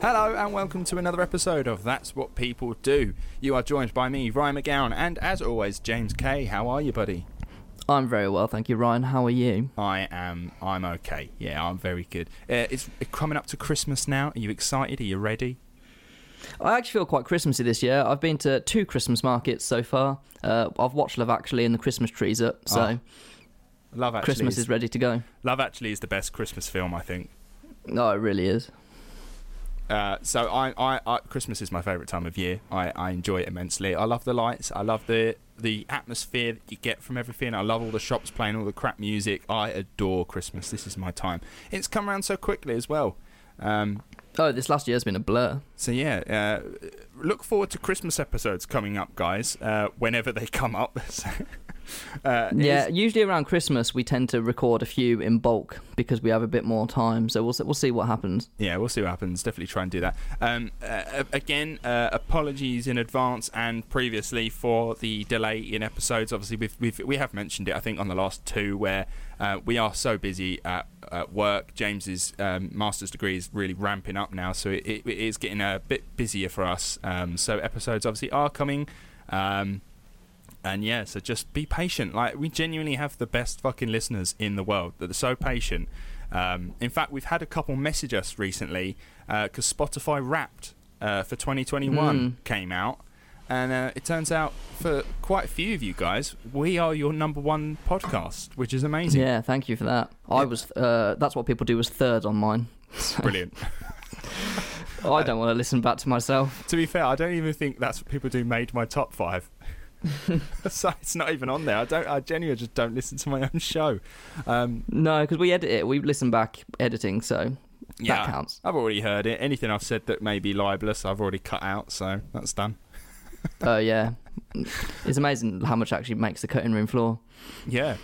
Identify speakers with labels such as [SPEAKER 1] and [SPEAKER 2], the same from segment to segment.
[SPEAKER 1] Hello and welcome to another episode of That's What People Do. You are joined by me, Ryan McGowan, and as always, James Kay. How are you, buddy?
[SPEAKER 2] I'm very well, thank you, Ryan. How are you?
[SPEAKER 1] I am. I'm okay. Yeah, I'm very good. Uh, it's coming up to Christmas now. Are you excited? Are you ready?
[SPEAKER 2] I actually feel quite Christmassy this year. I've been to two Christmas markets so far. Uh, I've watched Love Actually and the Christmas trees up, so
[SPEAKER 1] Oh, Love Actually.
[SPEAKER 2] Christmas is ready to go.
[SPEAKER 1] Love Actually is the best Christmas film, I think.
[SPEAKER 2] No, it really is.
[SPEAKER 1] Uh, so I, I, I, Christmas is my favourite time of year. I, I enjoy it immensely. I love the lights. I love the the atmosphere that you get from everything. I love all the shops playing all the crap music. I adore Christmas. This is my time. It's come around so quickly as well. Um,
[SPEAKER 2] Oh, this last year's been a blur.
[SPEAKER 1] so yeah, uh, look forward to Christmas episodes coming up, guys. Uh, whenever they come up. uh,
[SPEAKER 2] Yeah,
[SPEAKER 1] is-
[SPEAKER 2] usually around Christmas we tend to record a few in bulk because we have a bit more time. So we'll we'll see what happens.
[SPEAKER 1] Yeah, we'll see what happens. Definitely try and do that. Um, uh, again, uh, apologies in advance and previously for the delay in episodes. Obviously, we've, we've we have mentioned it. I think on the last two where uh, we are so busy at, at work. James's um, master's degree is really ramping up now, so it, it, it is getting a bit busier for us. Um, so episodes obviously are coming. Um, and yeah, so just be patient. Like we genuinely have the best fucking listeners in the world that are so patient. Um, in fact, we've had a couple message us recently because Spotify Wrapped uh, for 2021
[SPEAKER 2] Mm.
[SPEAKER 1] came out, and uh, it turns out for quite a few of you guys, we are your number one podcast, which is amazing.
[SPEAKER 2] Yeah, thank you for that. I was. Uh, that's what people do. Was third on mine.
[SPEAKER 1] Brilliant.
[SPEAKER 2] I don't want to listen back to myself.
[SPEAKER 1] to be fair, I don't even think that's what people do made my top five. so it's not even on there. I don't. I genuinely just don't listen to my own show. Um,
[SPEAKER 2] No, because we edit it. We listen back editing, so
[SPEAKER 1] yeah,
[SPEAKER 2] that counts.
[SPEAKER 1] I've already heard it. Anything I've said that may be libelous, I've already cut out. So that's done.
[SPEAKER 2] Oh yeah, it's amazing how much actually makes the cutting room floor.
[SPEAKER 1] Yeah.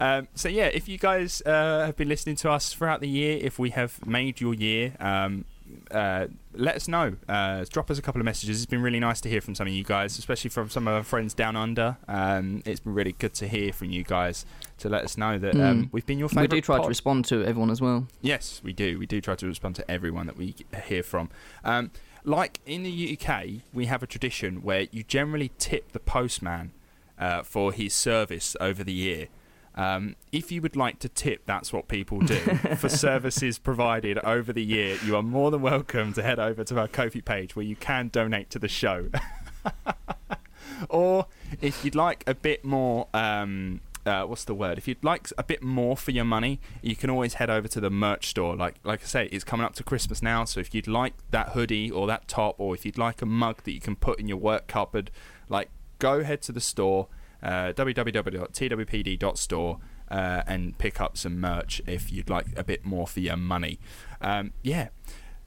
[SPEAKER 1] Um, so yeah, if you guys uh, have been listening to us throughout the year, if we have made your year, um, uh, let us know. Uh, drop us a couple of messages. It's been really nice to hear from some of you guys, especially from some of our friends down under. Um, it's been really good to hear from you guys to let us know that um,
[SPEAKER 2] Mm.
[SPEAKER 1] we've been your favourite.
[SPEAKER 2] We do try
[SPEAKER 1] pod.
[SPEAKER 2] to respond to everyone as well.
[SPEAKER 1] Yes, we do. We do try to respond to everyone that we hear from. Um, like in the UK, we have a tradition where you generally tip the postman uh, for his service over the year. Um, if you would like to tip, that's what people do for services provided over the year. You are more than welcome to head over to our Ko-fi page where you can donate to the show. or if you'd like a bit more, um, uh, what's the word? If you'd like a bit more for your money, you can always head over to the merch store. Like like I say, it's coming up to Christmas now, so if you'd like that hoodie or that top, or if you'd like a mug that you can put in your work cupboard, like go head to the store, uh, www.twpd.store, uh, and pick up some merch if you'd like a bit more for your money. Um, yeah.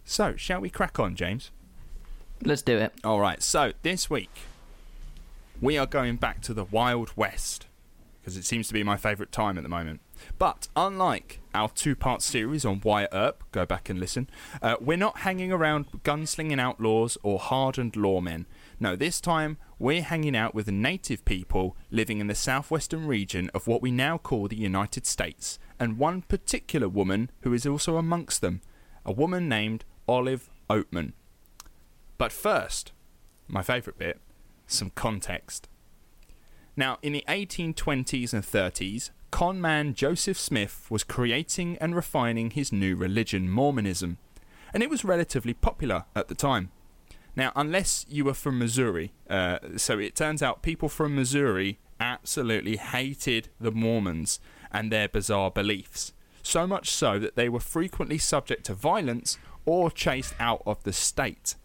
[SPEAKER 1] So, shall we crack on, James?
[SPEAKER 2] Let's do it.
[SPEAKER 1] All right. So, this week, we are going back to the Wild West because it seems to be my favourite time at the moment. But unlike our two part series on Wyatt Earp, go back and listen, uh, we're not hanging around gunslinging outlaws or hardened lawmen. No, this time we're hanging out with native people living in the southwestern region of what we now call the United States, and one particular woman who is also amongst them, a woman named Olive Oatman. But first, my favourite bit, some context. Now, in the 1820s and 30s, conman Joseph Smith was creating and refining his new religion, Mormonism, and it was relatively popular at the time. Now, unless you were from Missouri, uh, so it turns out people from Missouri absolutely hated the Mormons and their bizarre beliefs. So much so that they were frequently subject to violence or chased out of the state.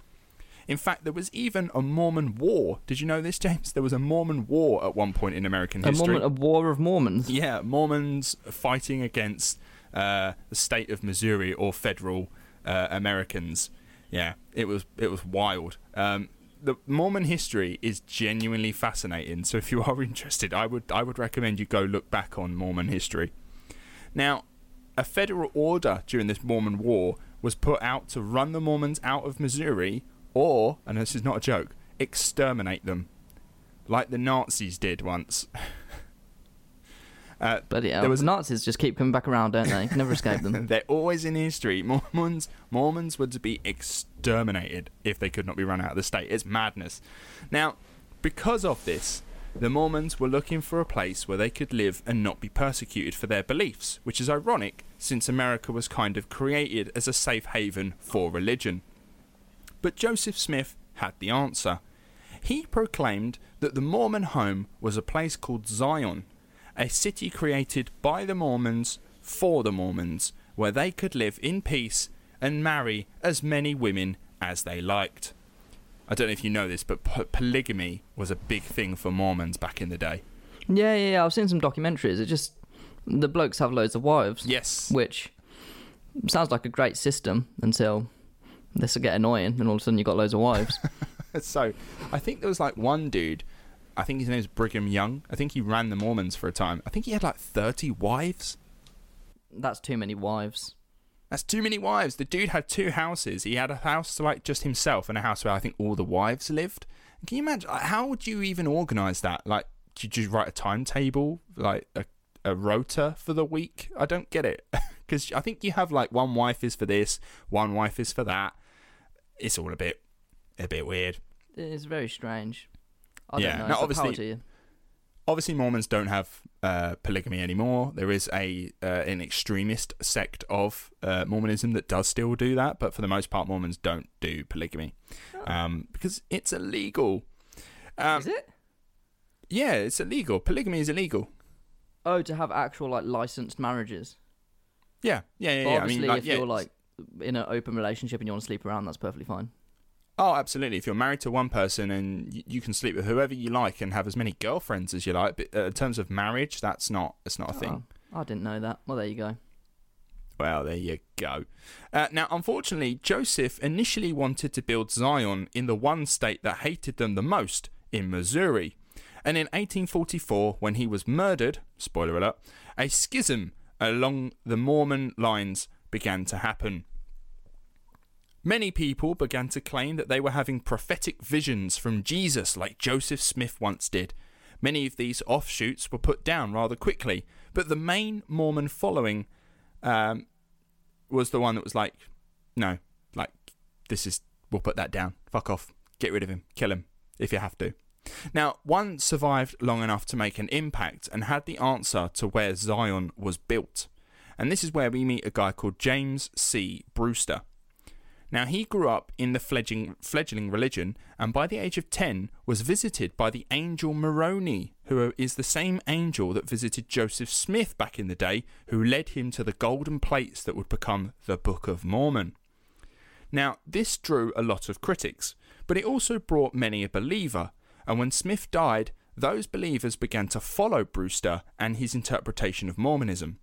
[SPEAKER 1] In fact, there was even a Mormon war. Did you know this, James? There was a Mormon war at one point in American
[SPEAKER 2] A,
[SPEAKER 1] history.
[SPEAKER 2] Mormon, a war of Mormons.
[SPEAKER 1] Yeah, Mormons fighting against uh, the state of Missouri or federal uh, Americans. Yeah, it was it was wild. Um, the Mormon history is genuinely fascinating. So if you are interested, I would I would recommend you go look back on Mormon history. Now, a federal order during this Mormon war was put out to run the Mormons out of Missouri or, and this is not a joke, exterminate them, like the Nazis did once. uh,
[SPEAKER 2] But yeah,
[SPEAKER 1] there was
[SPEAKER 2] Nazis just keep coming back around, don't they? You can never escape them.
[SPEAKER 1] They're always in history. Mormons, Mormons were to be exterminated if they could not be run out of the state. It's madness. Now, because of this, the Mormons were looking for a place where they could live and not be persecuted for their beliefs, which is ironic since America was kind of created as a safe haven for religion. But Joseph Smith had the answer. He proclaimed that the Mormon home was a place called Zion, a city created by the Mormons for the Mormons, where they could live in peace and marry as many women as they liked. I don't know if you know this, but po- polygamy was a big thing for Mormons back in the day.
[SPEAKER 2] yeah, yeah, yeah. I've seen some documentaries. It just the blokes have loads of wives.
[SPEAKER 1] Yes.
[SPEAKER 2] Which sounds like a great system until this will get annoying, and all of a sudden you've got loads of wives.
[SPEAKER 1] so I think there was like one dude, I think his name's Brigham Young. I think he ran the Mormons for a time. I think he had like 30 wives.
[SPEAKER 2] That's too many wives.
[SPEAKER 1] That's too many wives. The dude had two houses. He had a house to like just himself and a house where I think all the wives lived. Can you imagine? like, How would you even organize that? Like, did you write a timetable, like a, a rota for the week? I don't get it. Because I think you have like one wife is for this, one wife is for that. It's all a bit, a bit weird.
[SPEAKER 2] It is very strange. I
[SPEAKER 1] Yeah,
[SPEAKER 2] don't know.
[SPEAKER 1] no,
[SPEAKER 2] it's
[SPEAKER 1] obviously-
[SPEAKER 2] power to you.
[SPEAKER 1] obviously Mormons don't have uh, polygamy anymore. There is a uh, an extremist sect of uh, Mormonism that does still do that, but for the most part, Mormons don't do polygamy um, because it's illegal. Um,
[SPEAKER 2] Is it?
[SPEAKER 1] Yeah, it's illegal. Polygamy is illegal.
[SPEAKER 2] Oh, to have actual like licensed marriages.
[SPEAKER 1] Yeah, yeah, yeah. Yeah. I
[SPEAKER 2] obviously,
[SPEAKER 1] mean, like,
[SPEAKER 2] if
[SPEAKER 1] yeah,
[SPEAKER 2] you're like in an open relationship and you want to sleep around, that's perfectly fine.
[SPEAKER 1] Oh, absolutely. If you're married to one person and y- you can sleep with whoever you like and have as many girlfriends as you like, but uh, in terms of marriage, that's not that's not a thing.
[SPEAKER 2] Oh, I didn't know that. Well, there you go.
[SPEAKER 1] Well, there you go. Uh, now, unfortunately, Joseph initially wanted to build Zion in the one state that hated them the most, in Missouri. And in 1844, when he was murdered, spoiler alert, a schism along the Mormon lines began to happen. Many people began to claim that they were having prophetic visions from Jesus like Joseph Smith once did. Many of these offshoots were put down rather quickly, but the main Mormon following um, was the one that was like, no, like, this is, we'll put that down. Fuck off. Get rid of him. Kill him if you have to. Now, one survived long enough to make an impact and had the answer to where Zion was built. And this is where we meet a guy called James C. Brewster. Now, he grew up in the fledgling, fledgling religion and by the age of 10 was visited by the angel Moroni, who is the same angel that visited Joseph Smith back in the day, who led him to the golden plates that would become the Book of Mormon. Now, this drew a lot of critics, but it also brought many a believer, And when Smith died, those believers began to follow Brewster and his interpretation of Mormonism.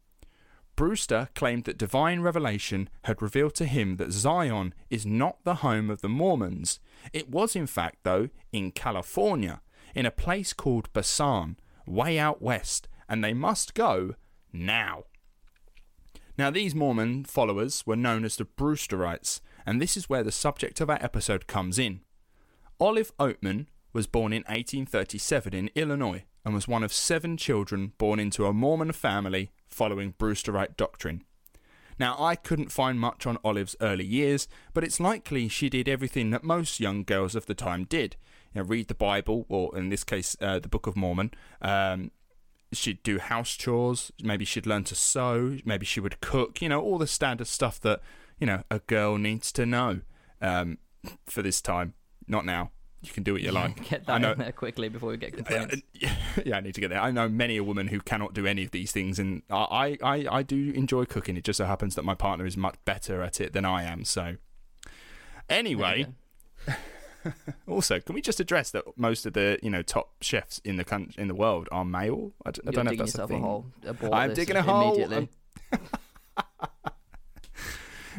[SPEAKER 1] Brewster claimed that divine revelation had revealed to him that Zion is not the home of the Mormons. It was, in fact, though, in California, in a place called Bassan, way out west, and they must go now. Now, these Mormon followers were known as the Brewsterites, and this is where the subject of our episode comes in. Olive Oatman was born in 1837 in Illinois and was one of seven children born into a Mormon family following Brewsterite doctrine. Now, I couldn't find much on Olive's early years, but it's likely she did everything that most young girls of the time did. You know, read the Bible, or in this case, uh, the Book of Mormon. Um, she'd do house chores. Maybe she'd learn to sew. Maybe she would cook. You know, all the standard stuff that you know a girl needs to know um, for this time. Not now. You can do what you like.
[SPEAKER 2] Get that in there quickly before we get complaints.
[SPEAKER 1] Yeah, yeah, I need to get there. I know many a woman who cannot do any of these things, and I, I, I do enjoy cooking. It just so happens that my partner is much better at it than I am. So, anyway, also, can we just address that most of the you know top chefs in the country, in the world are male? I d- I don't know if that's a thing.
[SPEAKER 2] A hole.
[SPEAKER 1] I'm digging a hole. I'm...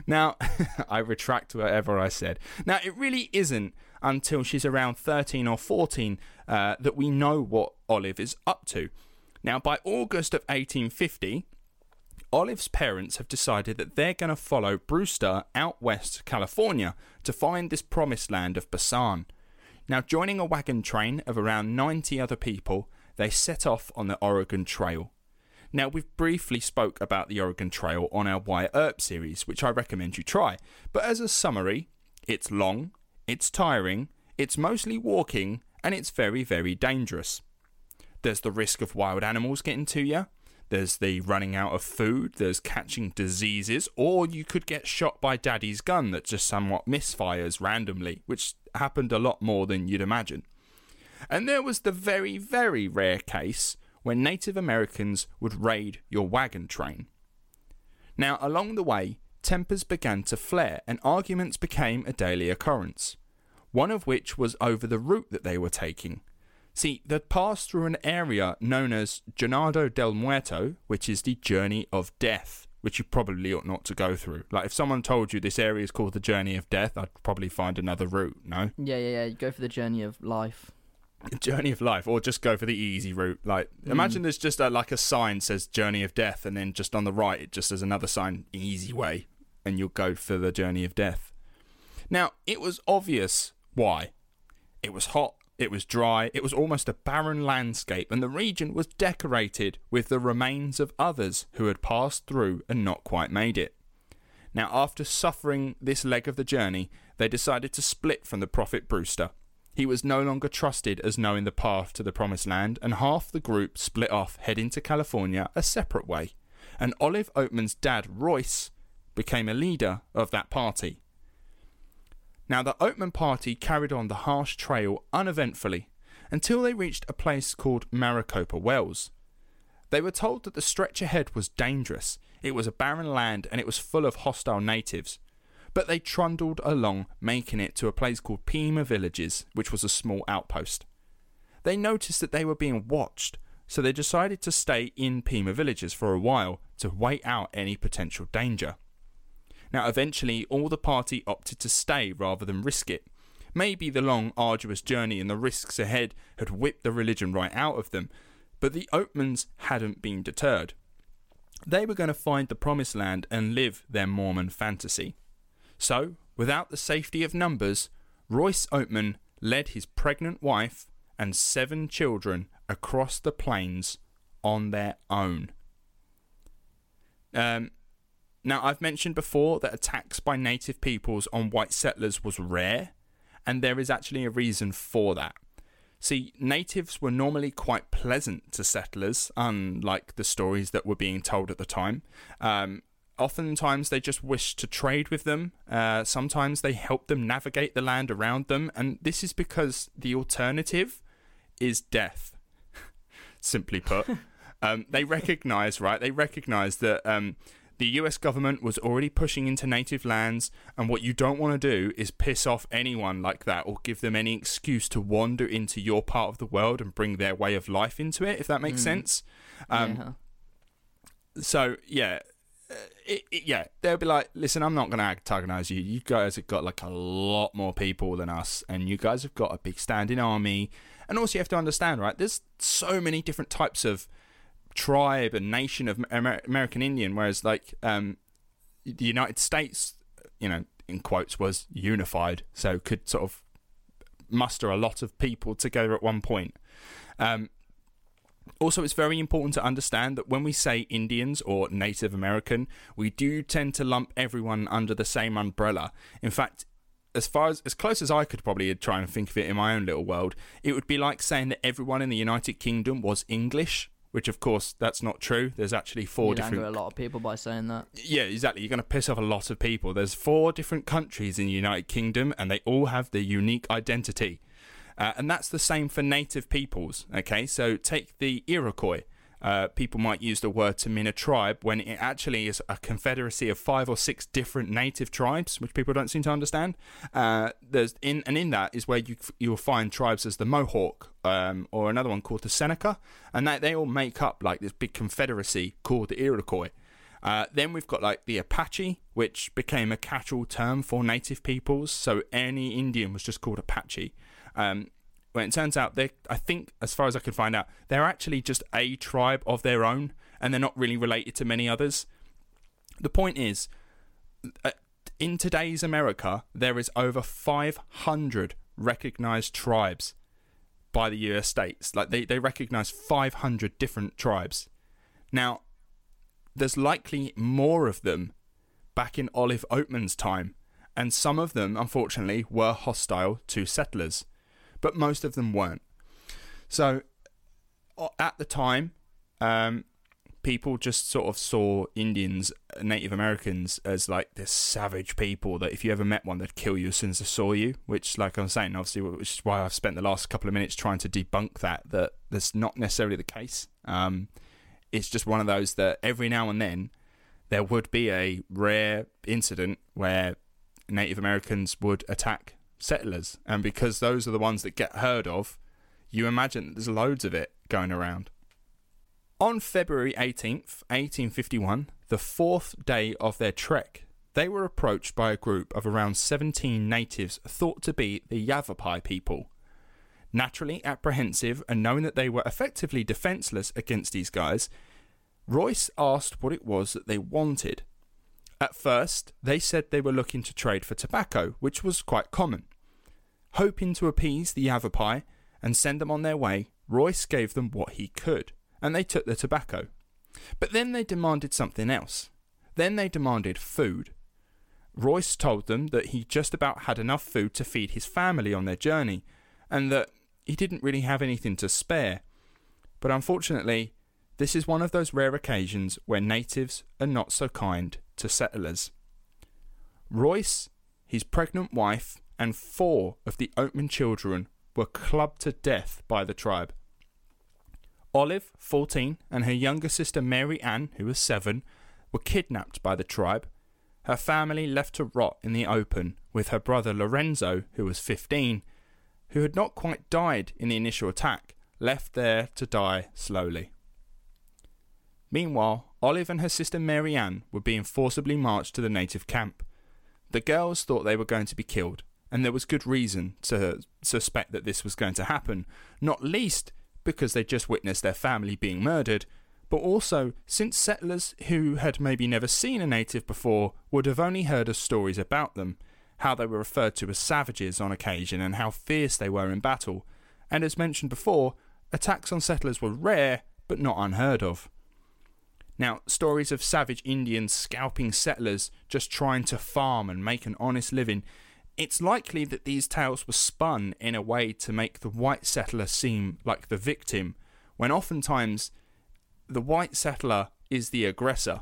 [SPEAKER 1] now, I retract whatever I said. Now, it really isn't until she's around 13 or 14 uh, that we know what Olive is up to. Now, by August of 1850, Olive's parents have decided that they're going to follow Brewster out west to California to find this promised land of Basan. Now, joining a wagon train of around 90 other people, they set off on the Oregon Trail. Now, we've briefly spoke about the Oregon Trail on our Wyatt Earp series, which I recommend you try. But as a summary, it's long, it's tiring, it's mostly walking, and it's very, very dangerous. There's the risk of wild animals getting to you. There's the running out of food. There's catching diseases, or you could get shot by daddy's gun that just somewhat misfires randomly, which happened a lot more than you'd imagine. And there was the very, very rare case when Native Americans would raid your wagon train. Now, along the way, tempers began to flare and arguments became a daily occurrence, one of which was over the route that they were taking. See, they'd passed through an area known as Jornada del Muerto, which is the Journey of Death, which you probably ought not to go through. Like, if someone told you this area is called the Journey of Death, I'd probably find another route, no?
[SPEAKER 2] Yeah, yeah, yeah. You go for the Journey of Life.
[SPEAKER 1] Journey of Life, or just go for the easy route. Like, mm. imagine there's just a, like a sign says Journey of Death, and then just on the right, it just says another sign, Easy Way and you'll go for the journey of death. Now, it was obvious why. It was hot, it was dry, it was almost a barren landscape, and the region was decorated with the remains of others who had passed through and not quite made it. Now, after suffering this leg of the journey, they decided to split from the prophet Brewster. He was no longer trusted as knowing the path to the promised land, and half the group split off, heading to California a separate way. And Olive Oatman's dad, Royce, became a leader of that party. Now, the Oatman party carried on the harsh trail uneventfully until they reached a place called Maricopa Wells. They were told that the stretch ahead was dangerous, it was a barren land, and it was full of hostile natives. But they trundled along, making it to a place called Pima Villages, which was a small outpost. They noticed that they were being watched, so they decided to stay in Pima Villages for a while to wait out any potential danger. Now, eventually, all the party opted to stay rather than risk it. Maybe the long, arduous journey and the risks ahead had whipped the religion right out of them, but the Oatmans hadn't been deterred. They were going to find the promised land and live their Mormon fantasy. So, without the safety of numbers, Royce Oatman led his pregnant wife and seven children across the plains on their own. Um, now, I've mentioned before that attacks by native peoples on white settlers was rare, and there is actually a reason for that. See, natives were normally quite pleasant to settlers, unlike the stories that were being told at the time. Um, oftentimes, they just wish to trade with them. Uh, sometimes they help them navigate the land around them, and this is because the alternative is death. Simply put, um, they recognize, right? They recognize that um, The US government was already pushing into native lands, and what you don't want to do is piss off anyone like that or give them any excuse to wander into your part of the world and bring their way of life into it, if that makes sense. Um,
[SPEAKER 2] yeah.
[SPEAKER 1] so yeah, it, it- yeah, they'll be like, listen, I'm not going to antagonize you. You guys have got like a lot more people than us, and you guys have got a big standing army. And also, you have to understand, right? There's so many different types of tribe and nation of Amer- American Indian, whereas like um, the United States, you know, in quotes, was unified, so could sort of muster a lot of people together at one point. Um, also, it's very important to understand that when we say Indians or Native American, we do tend to lump everyone under the same umbrella. In fact, as far as as close as I could probably try and think of it in my own little world, it would be like saying that everyone in the United Kingdom was English, which of course that's not true. There's actually four
[SPEAKER 2] You'd
[SPEAKER 1] different
[SPEAKER 2] anger a lot of people by saying that.
[SPEAKER 1] yeah, exactly. You're going to piss off a lot of people. There's four different countries in the United Kingdom, and they all have their unique identity. Uh, and that's the same for native peoples. Okay, so take the Iroquois. Uh, people might use the word to mean a tribe when it actually is a confederacy of five or six different native tribes, which people don't seem to understand. Uh, there's in and in that is where you you'll find tribes as the Mohawk um, or another one called the Seneca, and that they all make up like this big confederacy called the Iroquois. Uh, then we've got like the Apache, which became a catch-all term for native peoples. So any Indian was just called Apache. Um, when it turns out they, I think, as far as I could find out, they're actually just a tribe of their own, and they're not really related to many others. The point is, uh, in today's America, there is over 500 recognized tribes by the US states. Like they, they recognize 500 different tribes. Now, there's likely more of them back in Olive Oatman's time, and some of them, unfortunately, were hostile to settlers, but most of them weren't. So, at the time, um, people just sort of saw Indians, uh, Native Americans, as like this savage people that if you ever met one, they'd kill you as soon as they saw you. Which, like I'm saying, obviously, which is why I've spent the last couple of minutes trying to debunk that. That that's not necessarily the case. Um, it's just one of those that every now and then there would be a rare incident where Native Americans would attack settlers, and because those are the ones that get heard of, you imagine that there's loads of it going around. On February 18th, 1851, the fourth day of their trek, they were approached by a group of around 17 natives thought to be the Yavapai people. Naturally apprehensive and knowing that they were effectively defenseless against these guys, Royce asked what it was that they wanted. At first, they said they were looking to trade for tobacco, which was quite common. Hoping to appease the Yavapai and send them on their way, Royce gave them what he could, and they took the tobacco. But then they demanded something else. Then they demanded food. Royce told them that he just about had enough food to feed his family on their journey, and that he didn't really have anything to spare. But unfortunately, this is one of those rare occasions where natives are not so kind to settlers. Royce, his pregnant wife, and four of the Oatman children were clubbed to death by the tribe. Olive, 14, and her younger sister Mary Ann, who was 7, were kidnapped by the tribe. Her family left to rot in the open, with her brother Lorenzo, who was 15, who had not quite died in the initial attack, left there to die slowly. Meanwhile, Olive and her sister Mary Ann were being forcibly marched to the native camp. The girls thought they were going to be killed, and there was good reason to suspect that this was going to happen, not least because they just witnessed their family being murdered, but also since settlers who had maybe never seen a native before would have only heard of stories about them, how they were referred to as savages on occasion, and how fierce they were in battle. And as mentioned before, attacks on settlers were rare, but not unheard of. Now, stories of savage Indians scalping settlers just trying to farm and make an honest living, it's likely that these tales were spun in a way to make the white settler seem like the victim, when oftentimes the white settler is the aggressor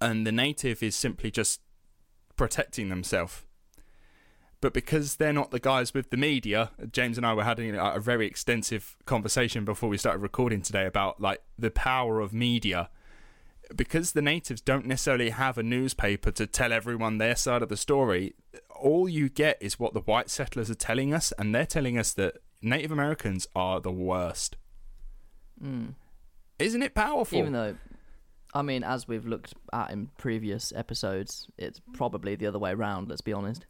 [SPEAKER 1] and the native is simply just protecting themselves. But because they're not the guys with the media, James and I were having a very extensive conversation before we started recording today about like the power of media because the natives don't necessarily have a newspaper to tell everyone their side of the story, all you get is what the white settlers are telling us, and they're telling us that Native Americans are the worst.
[SPEAKER 2] Mm.
[SPEAKER 1] Isn't it powerful?
[SPEAKER 2] Even though, I mean, as we've looked at in previous episodes, it's probably the other way around. Let's be honest.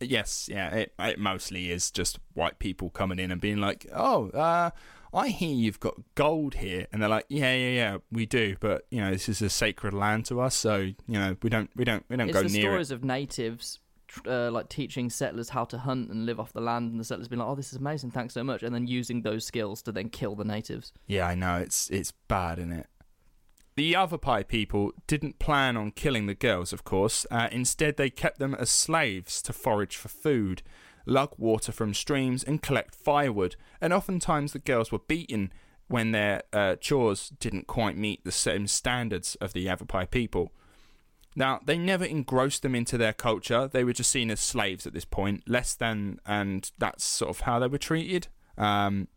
[SPEAKER 1] Yes, yeah, it, it mostly is just white people coming in and being like, "Oh, uh, I hear you've got gold here," and they're like, "Yeah, yeah, yeah, we do, but you know, this is a sacred land to us, so you know, we don't, we don't, we don't
[SPEAKER 2] it's
[SPEAKER 1] go
[SPEAKER 2] the
[SPEAKER 1] near
[SPEAKER 2] stories
[SPEAKER 1] it."
[SPEAKER 2] of natives. Uh, like teaching settlers how to hunt and live off the land, and the settlers being like, "Oh, this is amazing, thanks so much," and then using those skills to then kill the natives.
[SPEAKER 1] Yeah, I know it's it's bad, isn't it? The Yavapai people didn't plan on killing the girls, of course. Uh, instead, they kept them as slaves to forage for food, lug water from streams, and collect firewood. And oftentimes, the girls were beaten when their uh, chores didn't quite meet the same standards of the Yavapai people. Now, they never engrossed them into their culture. They were just seen as slaves at this point, less than, and that's sort of how they were treated. Um,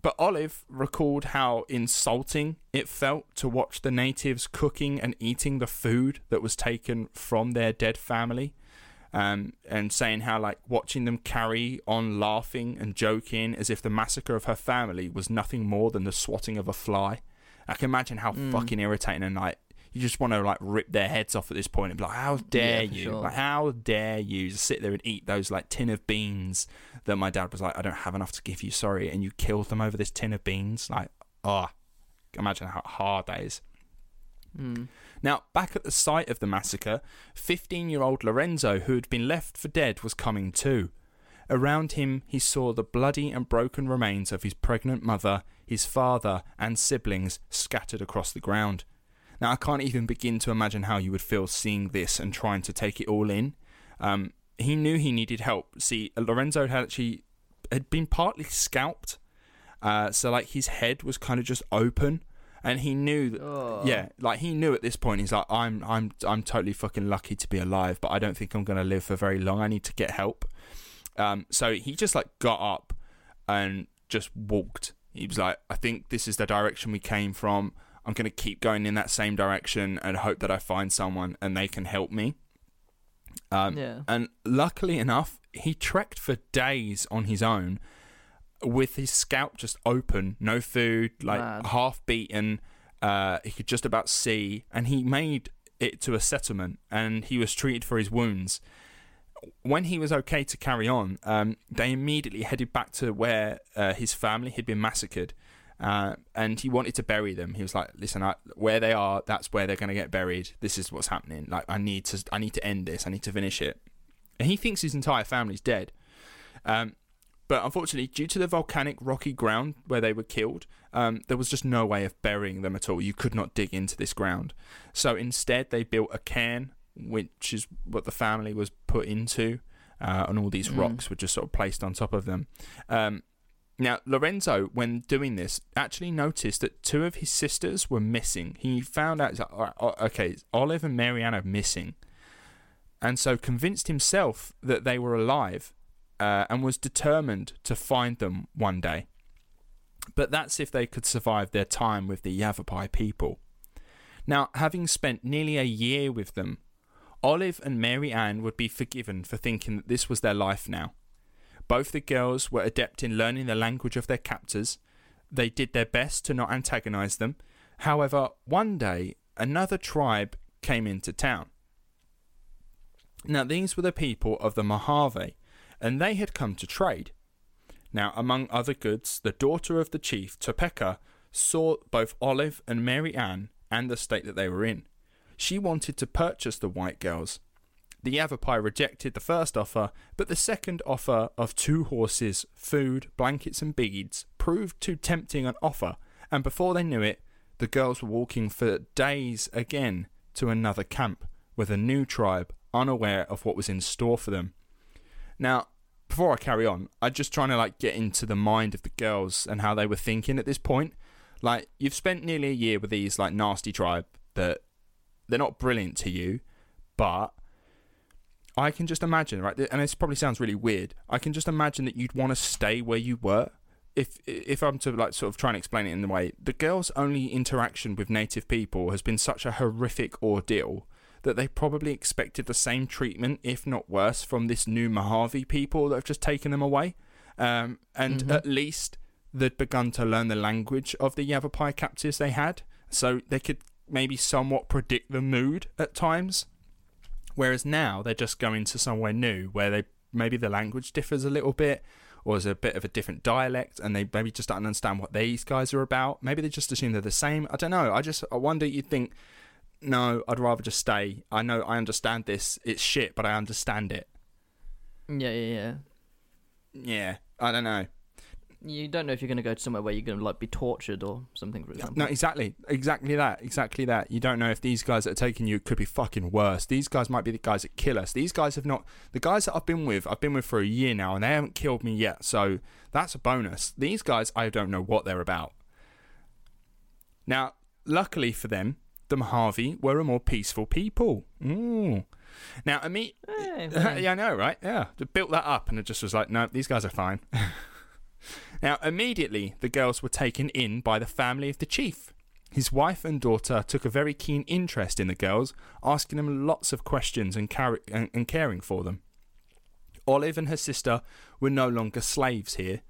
[SPEAKER 1] but Olive recalled how insulting it felt to watch the natives cooking and eating the food that was taken from their dead family. Um, and saying how, like, watching them carry on laughing and joking as if the massacre of her family was nothing more than the swatting of a fly. I can imagine how fucking irritating and, like, you just want to, like, rip their heads off at this point and be like, how dare
[SPEAKER 2] Yeah,
[SPEAKER 1] you?
[SPEAKER 2] sure.
[SPEAKER 1] Like, how dare you just sit there and eat those, like, tin of beans that my dad was like, I don't have enough to give you, sorry, and you killed them over this tin of beans. Like, oh, imagine how hard that is.
[SPEAKER 2] Mm.
[SPEAKER 1] Now, back at the site of the massacre, 15 year old Lorenzo, who had been left for dead, was coming too. Around him, he saw the bloody and broken remains of his pregnant mother, his father, and siblings scattered across the ground. Now, I can't even begin to imagine how you would feel seeing this and trying to take it all in. Um, he knew he needed help. See, Lorenzo had actually had been partly scalped, uh, so like his head was kind of just open, and he knew that.
[SPEAKER 2] Oh.
[SPEAKER 1] Yeah, like he knew at this point. He's like, I'm, I'm, I'm totally fucking lucky to be alive, but I don't think I'm gonna live for very long. I need to get help. Um, so he just like got up and just walked. He was like, I think this is the direction we came from. I'm gonna keep going in that same direction and hope that I find someone and they can help me. Um,
[SPEAKER 2] Yeah.
[SPEAKER 1] And luckily enough, he trekked for days on his own with his scalp just open, no food, like
[SPEAKER 2] Mad.
[SPEAKER 1] half beaten. Uh, he could just about see, and he made it to a settlement, and he was treated for his wounds. When he was okay to carry on, um, they immediately headed back to where uh, his family had been massacred, uh, and he wanted to bury them. He was like, "Listen, I, where they are, that's where they're going to get buried. This is what's happening. Like, I need to, I need to end this. I need to finish it." And he thinks his entire family's dead. Um, but unfortunately, due to the volcanic rocky ground where they were killed, um, there was just no way of burying them at all. You could not dig into this ground. So instead, they built a cairn, which is what the family was put into, uh, and all these
[SPEAKER 2] Mm.
[SPEAKER 1] rocks were just sort of placed on top of them. Um, now, Lorenzo, when doing this, actually noticed that two of his sisters were missing. He found out, he's like, "All right, okay, Olive and Mary Ann are missing. And so convinced himself that they were alive uh, and was determined to find them one day. But that's if they could survive their time with the Yavapai people. Now, having spent nearly a year with them, Olive and Mary Ann would be forgiven for thinking that this was their life now. Both the girls were adept in learning the language of their captors. They did their best to not antagonize them. However, one day, another tribe came into town. Now, these were the people of the Mojave, and they had come to trade. Now, among other goods, the daughter of the chief, Topeka, saw both Olive and Mary Ann and the state that they were in. She wanted to purchase the white girls. The Yavapai rejected the first offer, but the second offer of two horses, food, blankets, and beads proved too tempting an offer, and before they knew it, the girls were walking for days again to another camp with a new tribe, unaware of what was in store for them. Now, before I carry on, I'm just trying to like get into the mind of the girls and how they were thinking at this point. Like, you've spent nearly a year with these like nasty tribe that they're not brilliant to you, but I can just imagine, right? And this probably sounds really weird. I can just imagine that you'd want to stay where you were if if I'm to like sort of try and explain it in the way, the girls' only interaction with native people has been such a horrific ordeal that they probably expected the same treatment, if not worse, from this new Mojave people that have just taken them away. Um, and at least they'd begun to learn the language of the Yavapai captives they had, so they could maybe somewhat predict the mood at times. Whereas now they're just going to somewhere new where they maybe the language differs a little bit or is a bit of a different dialect and they maybe just don't understand what these guys are about. Maybe they just assume they're the same. I don't know. I just I wonder you'd think, no, I'd rather just stay. I know I understand this. It's shit, but I understand it.
[SPEAKER 2] Yeah, yeah, yeah.
[SPEAKER 1] Yeah. I don't know.
[SPEAKER 2] You don't know if you're going to go to somewhere where you're going to like be tortured or something, for example.
[SPEAKER 1] No, exactly, exactly that, exactly that. You don't know if these guys that are taking you could be fucking worse. These guys might be the guys that kill us. These guys have not. The guys that I've been with, I've been with for a year now, and they haven't killed me yet. So that's a bonus. These guys, I don't know what they're about. Now, luckily for them, the Mojave were a more peaceful people. Ooh. Now, I mean,
[SPEAKER 2] Hey,
[SPEAKER 1] yeah, I know, right? Yeah, they built that up, and it just was like, no, these guys are fine. now, immediately, the girls were taken in by the family of the chief. His wife and daughter took a very keen interest in the girls, asking them lots of questions and, car- and, and caring for them. Olive and her sister were no longer slaves here.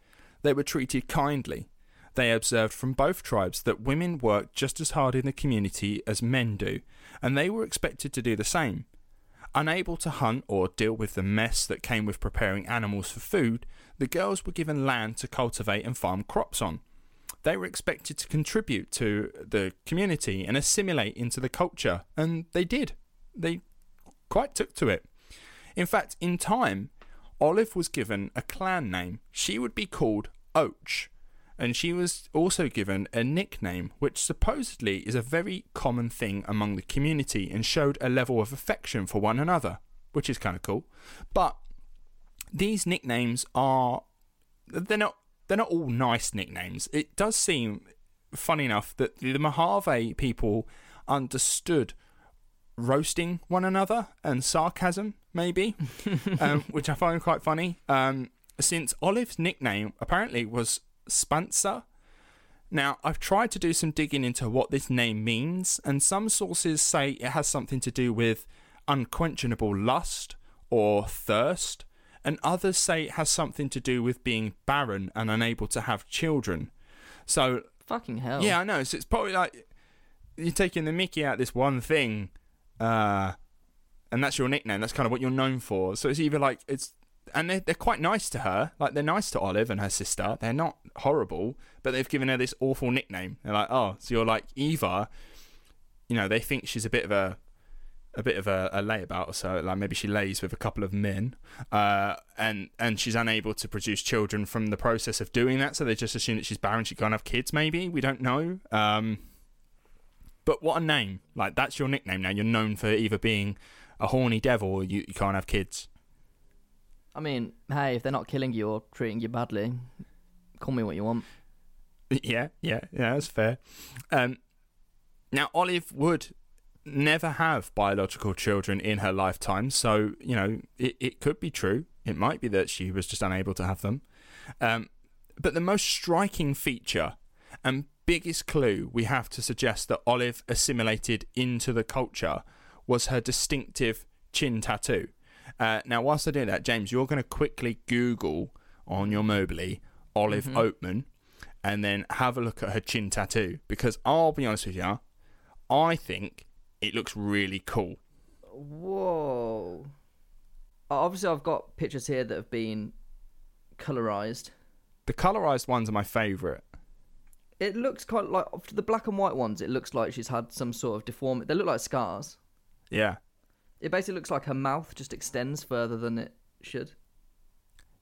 [SPEAKER 1] They were treated kindly. They observed from both tribes that women work just as hard in the community as men do, and they were expected to do the same. Unable to hunt or deal with the mess that came with preparing animals for food, the girls were given land to cultivate and farm crops on. They were expected to contribute to the community and assimilate into the culture, and they did. They quite took to it. In fact, in time, Olive was given a clan name. She would be called Oach, and she was also given a nickname, which supposedly is a very common thing among the community and showed a level of affection for one another, which is kind of cool. But these nicknames are they're not they're not all nice nicknames. It does seem funny enough that the Mojave people understood roasting one another and sarcasm, maybe, um, which I find quite funny. Um, since Olive's nickname apparently was Spantsa. Now, I've tried to do some digging into what this name means, and some sources say it has something to do with unquenchable lust or thirst, and others say it has something to do with being barren and unable to have children. So,
[SPEAKER 2] Fucking hell.
[SPEAKER 1] yeah, I know. So it's probably like you're taking the Mickey out of this one thing, uh, and that's your nickname. That's kind of what you're known for. So it's either like it's, and they're, they're quite nice to her. Like they're nice to Olive and her sister. They're not horrible, but they've given her this awful nickname. They're like, oh, so you're like Eva. You know, they think she's a bit of a a bit of a, a layabout or so. Like maybe she lays with a couple of men, uh, and and she's unable to produce children from the process of doing that. So they just assume that she's barren. She can't have kids. Maybe we don't know. Um, but what a name! Like that's your nickname now. You're known for either being a horny devil or you, you can't have kids.
[SPEAKER 2] I mean, hey, if they're not killing you or treating you badly, call me what you want.
[SPEAKER 1] Yeah, yeah, yeah. That's fair. Um, now Olive would never have biological children in her lifetime, so you know it, it could be true. It might be that she was just unable to have them. Um, but the most striking feature and biggest clue we have to suggest that Olive assimilated into the culture was her distinctive chin tattoo. Uh, now, whilst I do that, James, you're going to quickly Google on your mobile Olive Oatman and then have a look at her chin tattoo because I'll be honest with you, I think it looks really cool.
[SPEAKER 2] Whoa. Obviously, I've got pictures here that have been colorized.
[SPEAKER 1] The colorized ones are my favourite.
[SPEAKER 2] It looks quite like the black and white ones. It looks like she's had some sort of deformity. They look like scars.
[SPEAKER 1] Yeah.
[SPEAKER 2] It basically looks like her mouth just extends further than it should.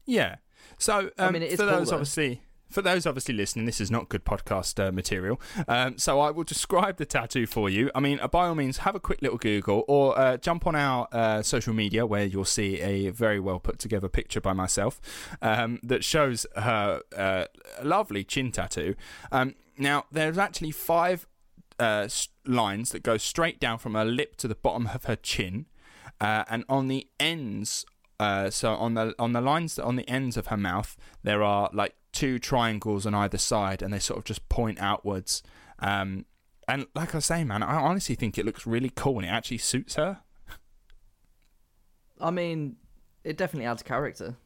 [SPEAKER 1] Yeah. So
[SPEAKER 2] I
[SPEAKER 1] um,
[SPEAKER 2] mean, it is
[SPEAKER 1] for those obviously for those obviously listening, this is not good podcast uh, material. Um, so I will describe the tattoo for you. I mean, uh, by all means, have a quick little Google or uh, jump on our uh, social media where you'll see a very well put together picture by myself um, that shows her uh, lovely chin tattoo. Um, now, there's actually five uh, lines that go straight down from her lip to the bottom of her chin, uh, and on the ends Uh, so on the on the lines on the ends of her mouth, there are like two triangles on either side, and they sort of just point outwards. Um, and like I say, man, I honestly think it looks really cool, and it actually suits her.
[SPEAKER 2] I mean, it definitely adds character.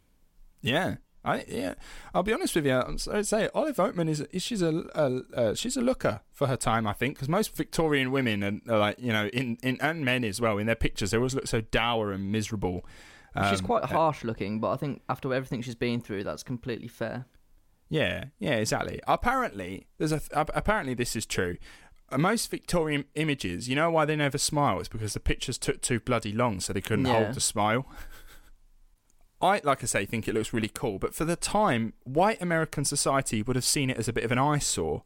[SPEAKER 1] Yeah. I yeah, I'll be honest with you. I'd say Olive Oatman is, is she's a, a uh, she's a looker for her time. I think because most Victorian women are, like you know in, in and men as well in their pictures they always look so dour and miserable.
[SPEAKER 2] Um, she's quite harsh looking, but I think after everything she's been through, that's completely fair.
[SPEAKER 1] Yeah, yeah, exactly. Apparently, there's a apparently this is true. Uh, most Victorian images, you know why they never smile? It's because the pictures took too bloody long, so they couldn't yeah. hold the smile. I, like I say, think it looks really cool, but for the time, white American society would have seen it as a bit of an eyesore.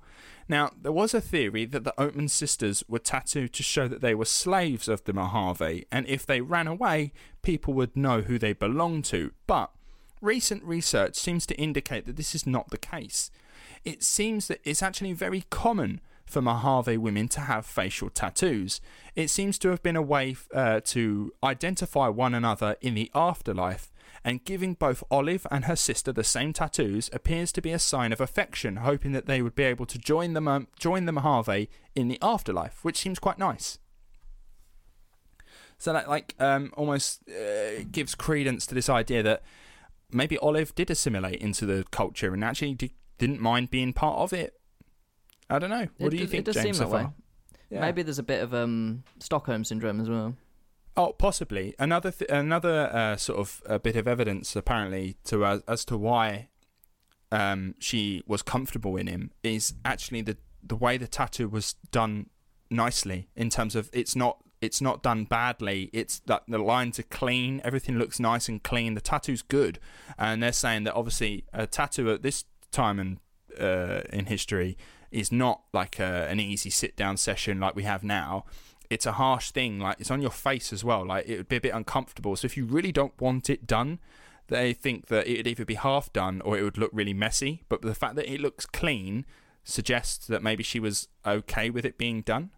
[SPEAKER 1] Now, there was a theory that the Oatman sisters were tattooed to show that they were slaves of the Mojave, and if they ran away, people would know who they belonged to. But recent research seems to indicate that this is not the case. It seems that it's actually very common for Mojave women to have facial tattoos. It seems to have been a way uh, to identify one another in the afterlife and giving both Olive and her sister the same tattoos appears to be a sign of affection, hoping that they would be able to join the, um, join the Mojave in the afterlife, which seems quite nice. So that like um, almost uh, gives credence to this idea that maybe Olive did assimilate into the culture and actually d- didn't mind being part of it. I don't know. What
[SPEAKER 2] it
[SPEAKER 1] do you
[SPEAKER 2] does,
[SPEAKER 1] think, James? So
[SPEAKER 2] way. Yeah. Maybe there's a bit of um, Stockholm syndrome as well.
[SPEAKER 1] Oh, possibly another th- another uh, sort of a bit of evidence apparently to uh, as to why um, she was comfortable in him is actually the the way the tattoo was done nicely in terms of it's not it's not done badly. It's that the lines are clean, everything looks nice and clean. The tattoo's good, and they're saying that obviously a tattoo at this time and uh, in history is not like a, an easy sit down session like we have now it's a harsh thing. Like it's on your face as well. Like it would be a bit uncomfortable. So if you really don't want it done, they think that it would either be half done or it would look really messy. But the fact that it looks clean suggests that maybe she was okay with it being done.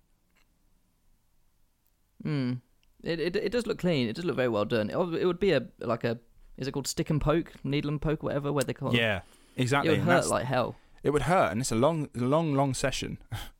[SPEAKER 2] Hmm. It, it it does look clean. It does look very well done. It, it would be a like a is it called stick and poke, needle and poke, whatever, where they call
[SPEAKER 1] it. Yeah, exactly.
[SPEAKER 2] It would hurt like hell.
[SPEAKER 1] It would hurt, and it's a long, long, long session.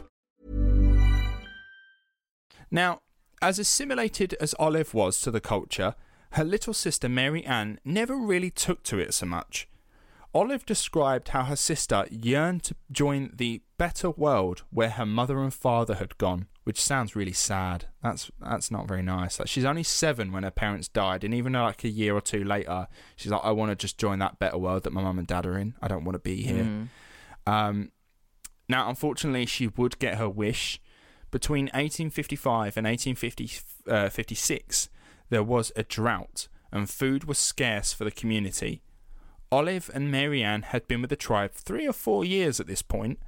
[SPEAKER 1] Now, as assimilated as Olive was to the culture, her little sister Mary Ann never really took to it so much. Olive described how her sister yearned to join the better world where her mother and father had gone, which sounds really sad. That's that's not very nice. Like she's only seven when her parents died, and even like a year or two later, she's like, "I want to just join that better world that my mum and dad are in. I don't want to be here." Mm. Um, now, unfortunately, she would get her wish. Between 1855 and 1856, uh, there was a drought, and food was scarce for the community. Olive and Mary Ann had been with the tribe three or four years at this point.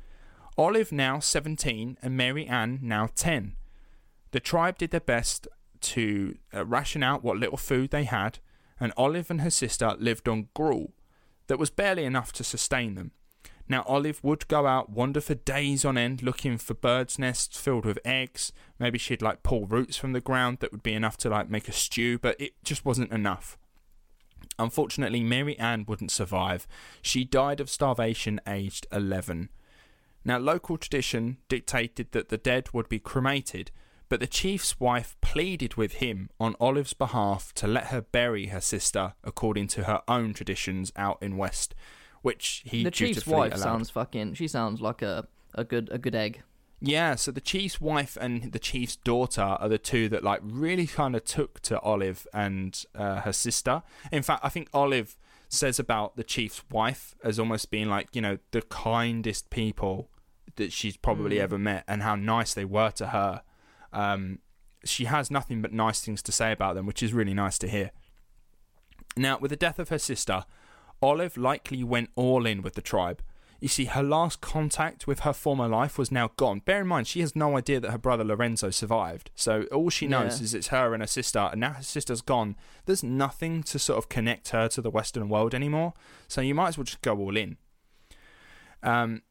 [SPEAKER 1] Olive now 17 and Mary Ann now 10. The tribe did their best to uh, ration out what little food they had, and Olive and her sister lived on gruel that was barely enough to sustain them. Now, Olive would go out, wander for days on end, looking for birds' nests filled with eggs. Maybe she'd like pull roots from the ground that would be enough to like make a stew, but it just wasn't enough. Unfortunately, Mary Ann wouldn't survive. She died of starvation aged 11. Now, local tradition dictated that the dead would be cremated, but the chief's wife pleaded with him on Olive's behalf to let her bury her sister according to her own traditions out in West, which he
[SPEAKER 2] the chief's wife
[SPEAKER 1] allowed.
[SPEAKER 2] sounds fucking. She sounds like a a good a good egg.
[SPEAKER 1] Yeah, so the chief's wife and the chief's daughter are the two that like really kind of took to Olive and uh, her sister. In fact, I think Olive says about the chief's wife as almost being like you know the kindest people that she's probably
[SPEAKER 2] Mm.
[SPEAKER 1] ever met, and how nice they were to her. Um, she has nothing but nice things to say about them, which is really nice to hear. Now, with the death of her sister, Olive likely went all in with the tribe. You see, her last contact with her former life was now gone. Bear in mind, she has no idea that her brother Lorenzo survived. So all she knows
[SPEAKER 2] Yeah.
[SPEAKER 1] is it's her and her sister, and now her sister's gone. There's nothing to sort of connect her to the Western world anymore. So you might as well just go all in. Um,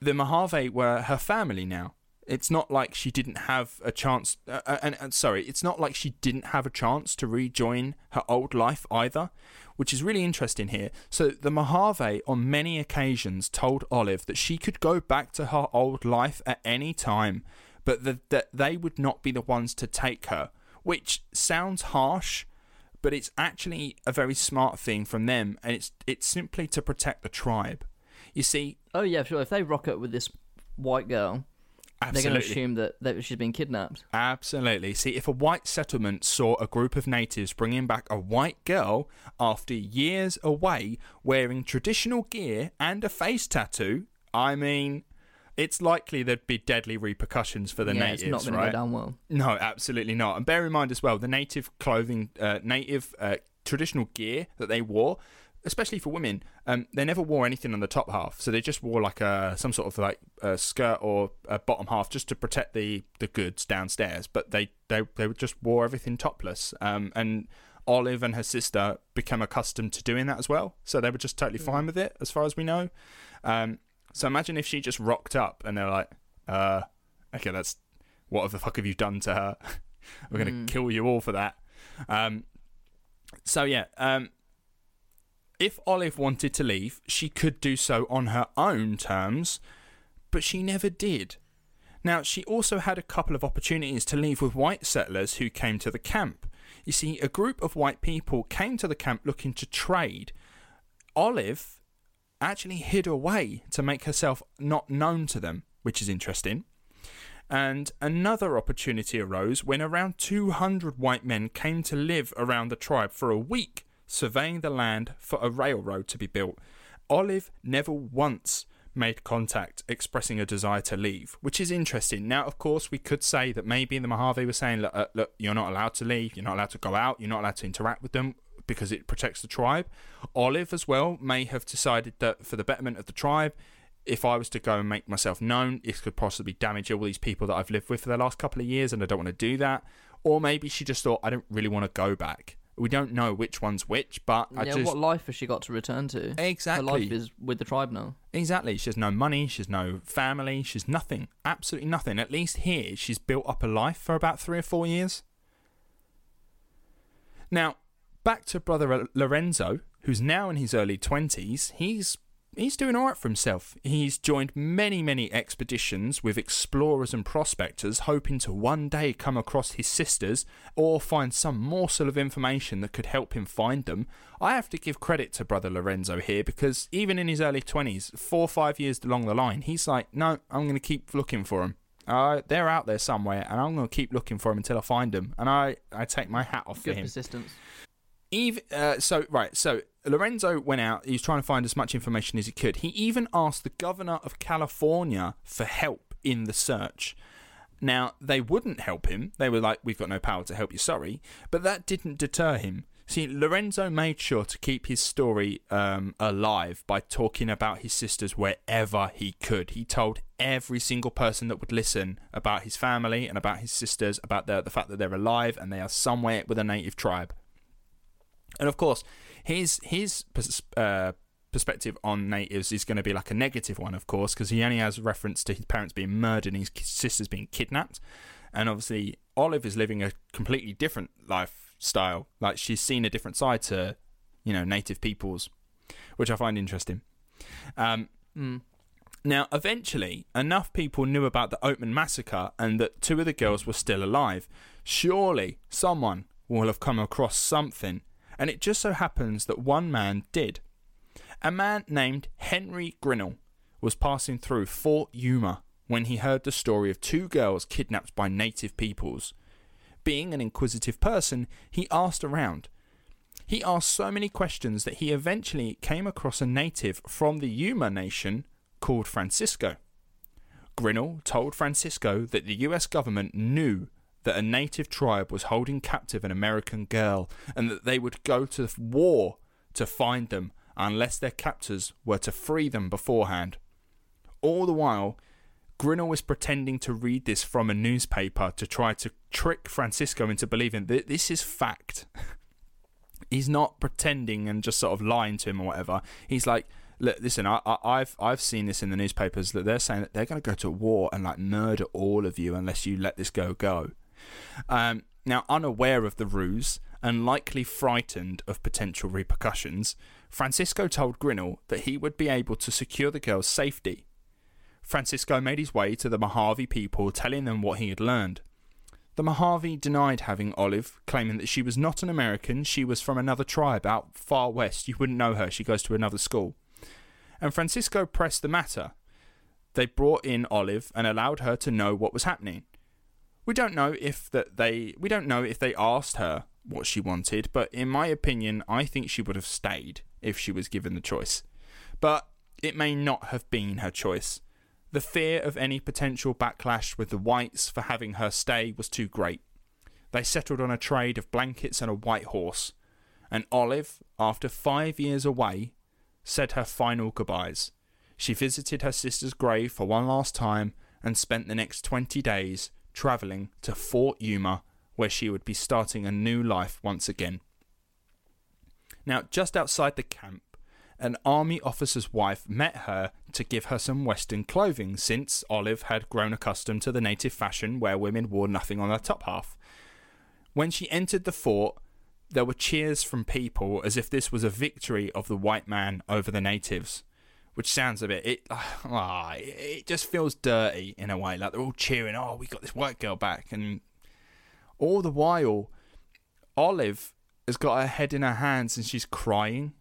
[SPEAKER 1] the Mojave were her family now. It's not like she didn't have a chance. Uh, uh, and, and sorry, it's not like she didn't have a chance to rejoin her old life either, which is really interesting here. So the Mojave, on many occasions, told Olive that she could go back to her old life at any time, but that, that they would not be the ones to take her. Which sounds harsh, but it's actually a very smart thing from them, and it's it's simply to protect the tribe. You see,
[SPEAKER 2] Oh yeah, sure. If they rock up with this white girl, they're going to assume that, that she's been kidnapped.
[SPEAKER 1] Absolutely. See, if a white settlement saw a group of natives bringing back a white girl after years away wearing traditional gear and a face tattoo, I mean, it's likely there'd be deadly repercussions for the
[SPEAKER 2] yeah,
[SPEAKER 1] natives,
[SPEAKER 2] it's not going to go down well.
[SPEAKER 1] No, absolutely not. And bear in mind as well, the native clothing, uh, native uh, traditional gear that they wore, especially for women, um, they never wore anything on the top half. So they just wore like a some sort of like a skirt or a bottom half just to protect the the goods downstairs. But they they they just wore everything topless. Um, and Olive and her sister became accustomed to doing that as well. So they were just totally fine with it, as far as we know. Um, so imagine if she just rocked up and they're like, uh, okay, that's what the fuck have you done to her? We're gonna kill you all for that. Um, so yeah, um, if Olive wanted to leave, she could do so on her own terms, but she never did. Now, she also had a couple of opportunities to leave with white settlers who came to the camp. You see, a group of white people came to the camp looking to trade. Olive actually hid away to make herself not known to them, which is interesting. And another opportunity arose when around 200 white men came to live around the tribe for a week, surveying the land for a railroad to be built. Olive never once made contact expressing a desire to leave, which is interesting. Now, of course, we could say that maybe the Mojave was saying, look, uh, look, you're not allowed to leave, you're not allowed to go out, you're not allowed to interact with them because it protects the tribe. Olive, as well, may have decided that for the betterment of the tribe, if I was to go and make myself known, it could possibly damage all these people that I've lived with for the last couple of years, and I don't want to do that. Or maybe she just thought, I don't really want to go back. We don't know which one's which, but I
[SPEAKER 2] yeah,
[SPEAKER 1] just
[SPEAKER 2] what life has she got to return to?
[SPEAKER 1] Exactly.
[SPEAKER 2] Her life is with the tribe now.
[SPEAKER 1] Exactly. She has no money. She has no family. She's nothing. Absolutely nothing. At least here, she's built up a life for about three or four years. Now, back to brother Lorenzo, who's now in his early twenties. He's he's doing all right for himself. He's joined many, many expeditions with explorers and prospectors, hoping to one day come across his sisters or find some morsel of information that could help him find them. I have to give credit to brother Lorenzo here because even in his early 20s, four or five years along the line, he's like, no, I'm going to keep looking for them. Uh, they're out there somewhere, and I'm going to keep looking for them until I find them. And I, I take my hat off for
[SPEAKER 2] Good
[SPEAKER 1] him.
[SPEAKER 2] persistence.
[SPEAKER 1] Even uh, so, right. So Lorenzo went out. He was trying to find as much information as he could. He even asked the governor of California for help in the search. Now they wouldn't help him. They were like, "We've got no power to help you. Sorry," but that didn't deter him. See, Lorenzo made sure to keep his story um, alive by talking about his sisters wherever he could. He told every single person that would listen about his family and about his sisters, about the, the fact that they're alive and they are somewhere with a native tribe. And of course, his his uh, perspective on natives is going to be like a negative one, of course, because he only has reference to his parents being murdered and his sisters being kidnapped. And obviously, Olive is living a completely different lifestyle. Like she's seen a different side to, you know, native peoples, which I find interesting. Um,
[SPEAKER 2] mm.
[SPEAKER 1] Now, eventually, enough people knew about the Oatman massacre and that two of the girls were still alive. Surely, someone will have come across something, and it just so happens that one man did. A man named Henry Grinnell was passing through Fort Yuma when he heard the story of two girls kidnapped by native peoples. Being an inquisitive person, he asked around. He asked so many questions that he eventually came across a native from the Yuma Nation called Francisco. Grinnell told Francisco that the US government knew that a native tribe was holding captive an American girl and that they would go to war to find them unless their captors were to free them beforehand. All the while, Grinnell was pretending to read this from a newspaper to try to trick Francisco into believing that this is fact. He's not pretending and just sort of lying to him or whatever. He's like, look, listen, I, have I've seen this in the newspapers that they're saying that they're going to go to war and like murder all of you unless you let this go go. Um, now, unaware of the ruse and likely frightened of potential repercussions, Francisco told Grinnell that he would be able to secure the girl's safety. Francisco made his way to the Mojave people, telling them what he had learned. The Mojave denied having Olive, claiming that she was not an American, she was from another tribe out far west. You wouldn't know her, she goes to another school. And Francisco pressed the matter. They brought in Olive and allowed her to know what was happening. We don't know if that they we don't know if they asked her what she wanted, but in my opinion, I think she would have stayed if she was given the choice. But it may not have been her choice. The fear of any potential backlash with the whites for having her stay was too great. They settled on a trade of blankets and a white horse, and Olive, after five years away, said her final goodbyes. She visited her sister's grave for one last time and spent the next 20 days travelling to Fort Yuma, where she would be starting a new life once again. Now, just outside the camp, an army officer's wife met her to give her some Western clothing, since Olive had grown accustomed to the native fashion where women wore nothing on their top half. When she entered the fort, there were cheers from people as if this was a victory of the white man over the natives, which sounds a bit it. Oh, it just feels dirty in a way. Like they're all cheering, "Oh, we got this white girl back!" And all the while, Olive has got her head in her hands and she's crying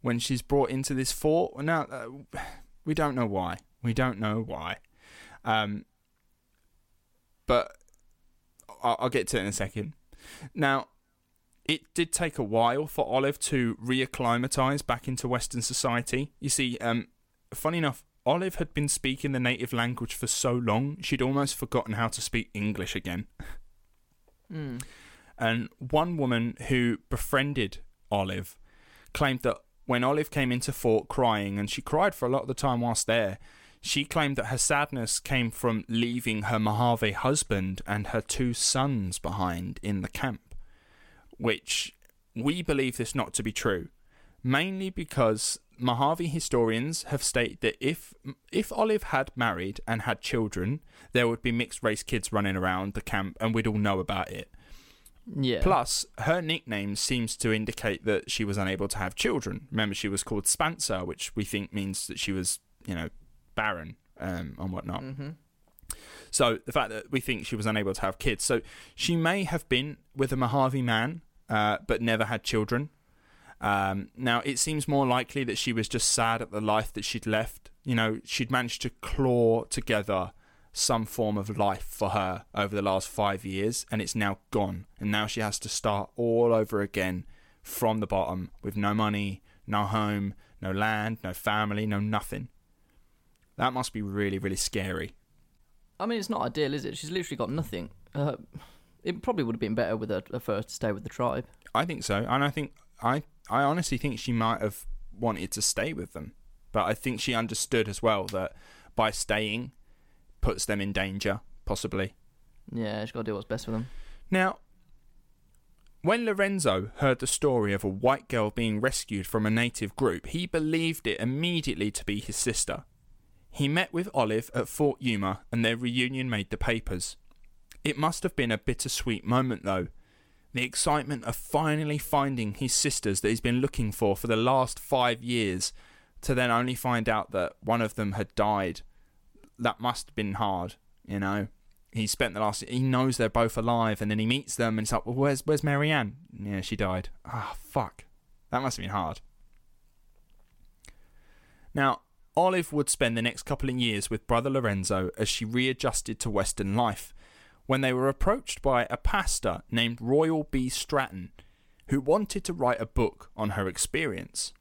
[SPEAKER 1] when she's brought into this fort. Now, uh, we don't know why. We don't know why. Um, but I'll, I'll get to it in a second. Now, it did take a while for Olive to reacclimatise back into Western society. You see, um, funny enough, Olive had been speaking the native language for so long, she'd almost forgotten how to speak English again.
[SPEAKER 2] Mm.
[SPEAKER 1] And one woman who befriended Olive claimed that when Olive came into fort crying, and she cried for a lot of the time whilst there, she claimed that her sadness came from leaving her Mojave husband and her two sons behind in the camp, which we believe this not to be true, mainly because Mojave historians have stated that if if Olive had married and had children, there would be mixed race kids running around the camp, and we'd all know about it.
[SPEAKER 2] Yeah.
[SPEAKER 1] Plus, her nickname seems to indicate that she was unable to have children. Remember, she was called Spantsa, which we think means that she was, you know, barren um, and whatnot.
[SPEAKER 2] Mm-hmm.
[SPEAKER 1] So the fact that we think she was unable to have kids, so she may have been with a Mojave man, uh, but never had children. Um, now, it seems more likely that she was just sad at the life that she'd left. You know, she'd managed to claw together some form of life for her over the last five years, and it's now gone. And now she has to start all over again from the bottom with no money, no home, no land, no family, no nothing. That must be really, really scary.
[SPEAKER 2] I mean, it's not ideal, is it? She's literally got nothing. Uh, it probably would have been better with her, her first to stay with the tribe.
[SPEAKER 1] I think so, and I think I I honestly think she might have wanted to stay with them, but I think she understood as well that by staying puts them in danger, possibly.
[SPEAKER 2] Yeah, she's got to do what's best for them.
[SPEAKER 1] Now, when Lorenzo heard the story of a white girl being rescued from a native group, he believed it immediately to be his sister. He met with Olive at Fort Yuma and their reunion made the papers. It must have been a bittersweet moment, though. The excitement of finally finding his sisters that he's been looking for for the last five years, to then only find out that one of them had died. That must have been hard, you know he spent the last. He knows they're both alive, and then he meets them, and it's like, well, where's where's Mary Ann? Yeah, she died. Ah, oh, fuck. That must have been hard. Now, Olive would spend the next couple of years with brother Lorenzo as she readjusted to Western life. When they were approached by a pastor named Royal B. Stratton, who wanted to write a book on her experience.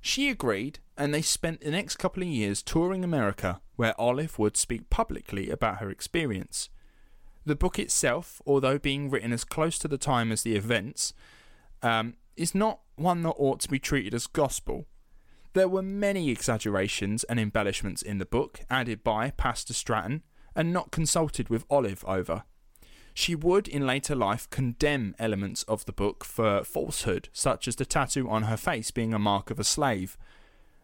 [SPEAKER 1] She agreed, and they spent the next couple of years touring America, where Olive would speak publicly about her experience. The book itself, although being written as close to the time as the events, um, is not one that ought to be treated as gospel. There were many exaggerations and embellishments in the book, added by Pastor Stratton, and not consulted with Olive over. She would, in later life, condemn elements of the book for falsehood, such as the tattoo on her face being a mark of a slave.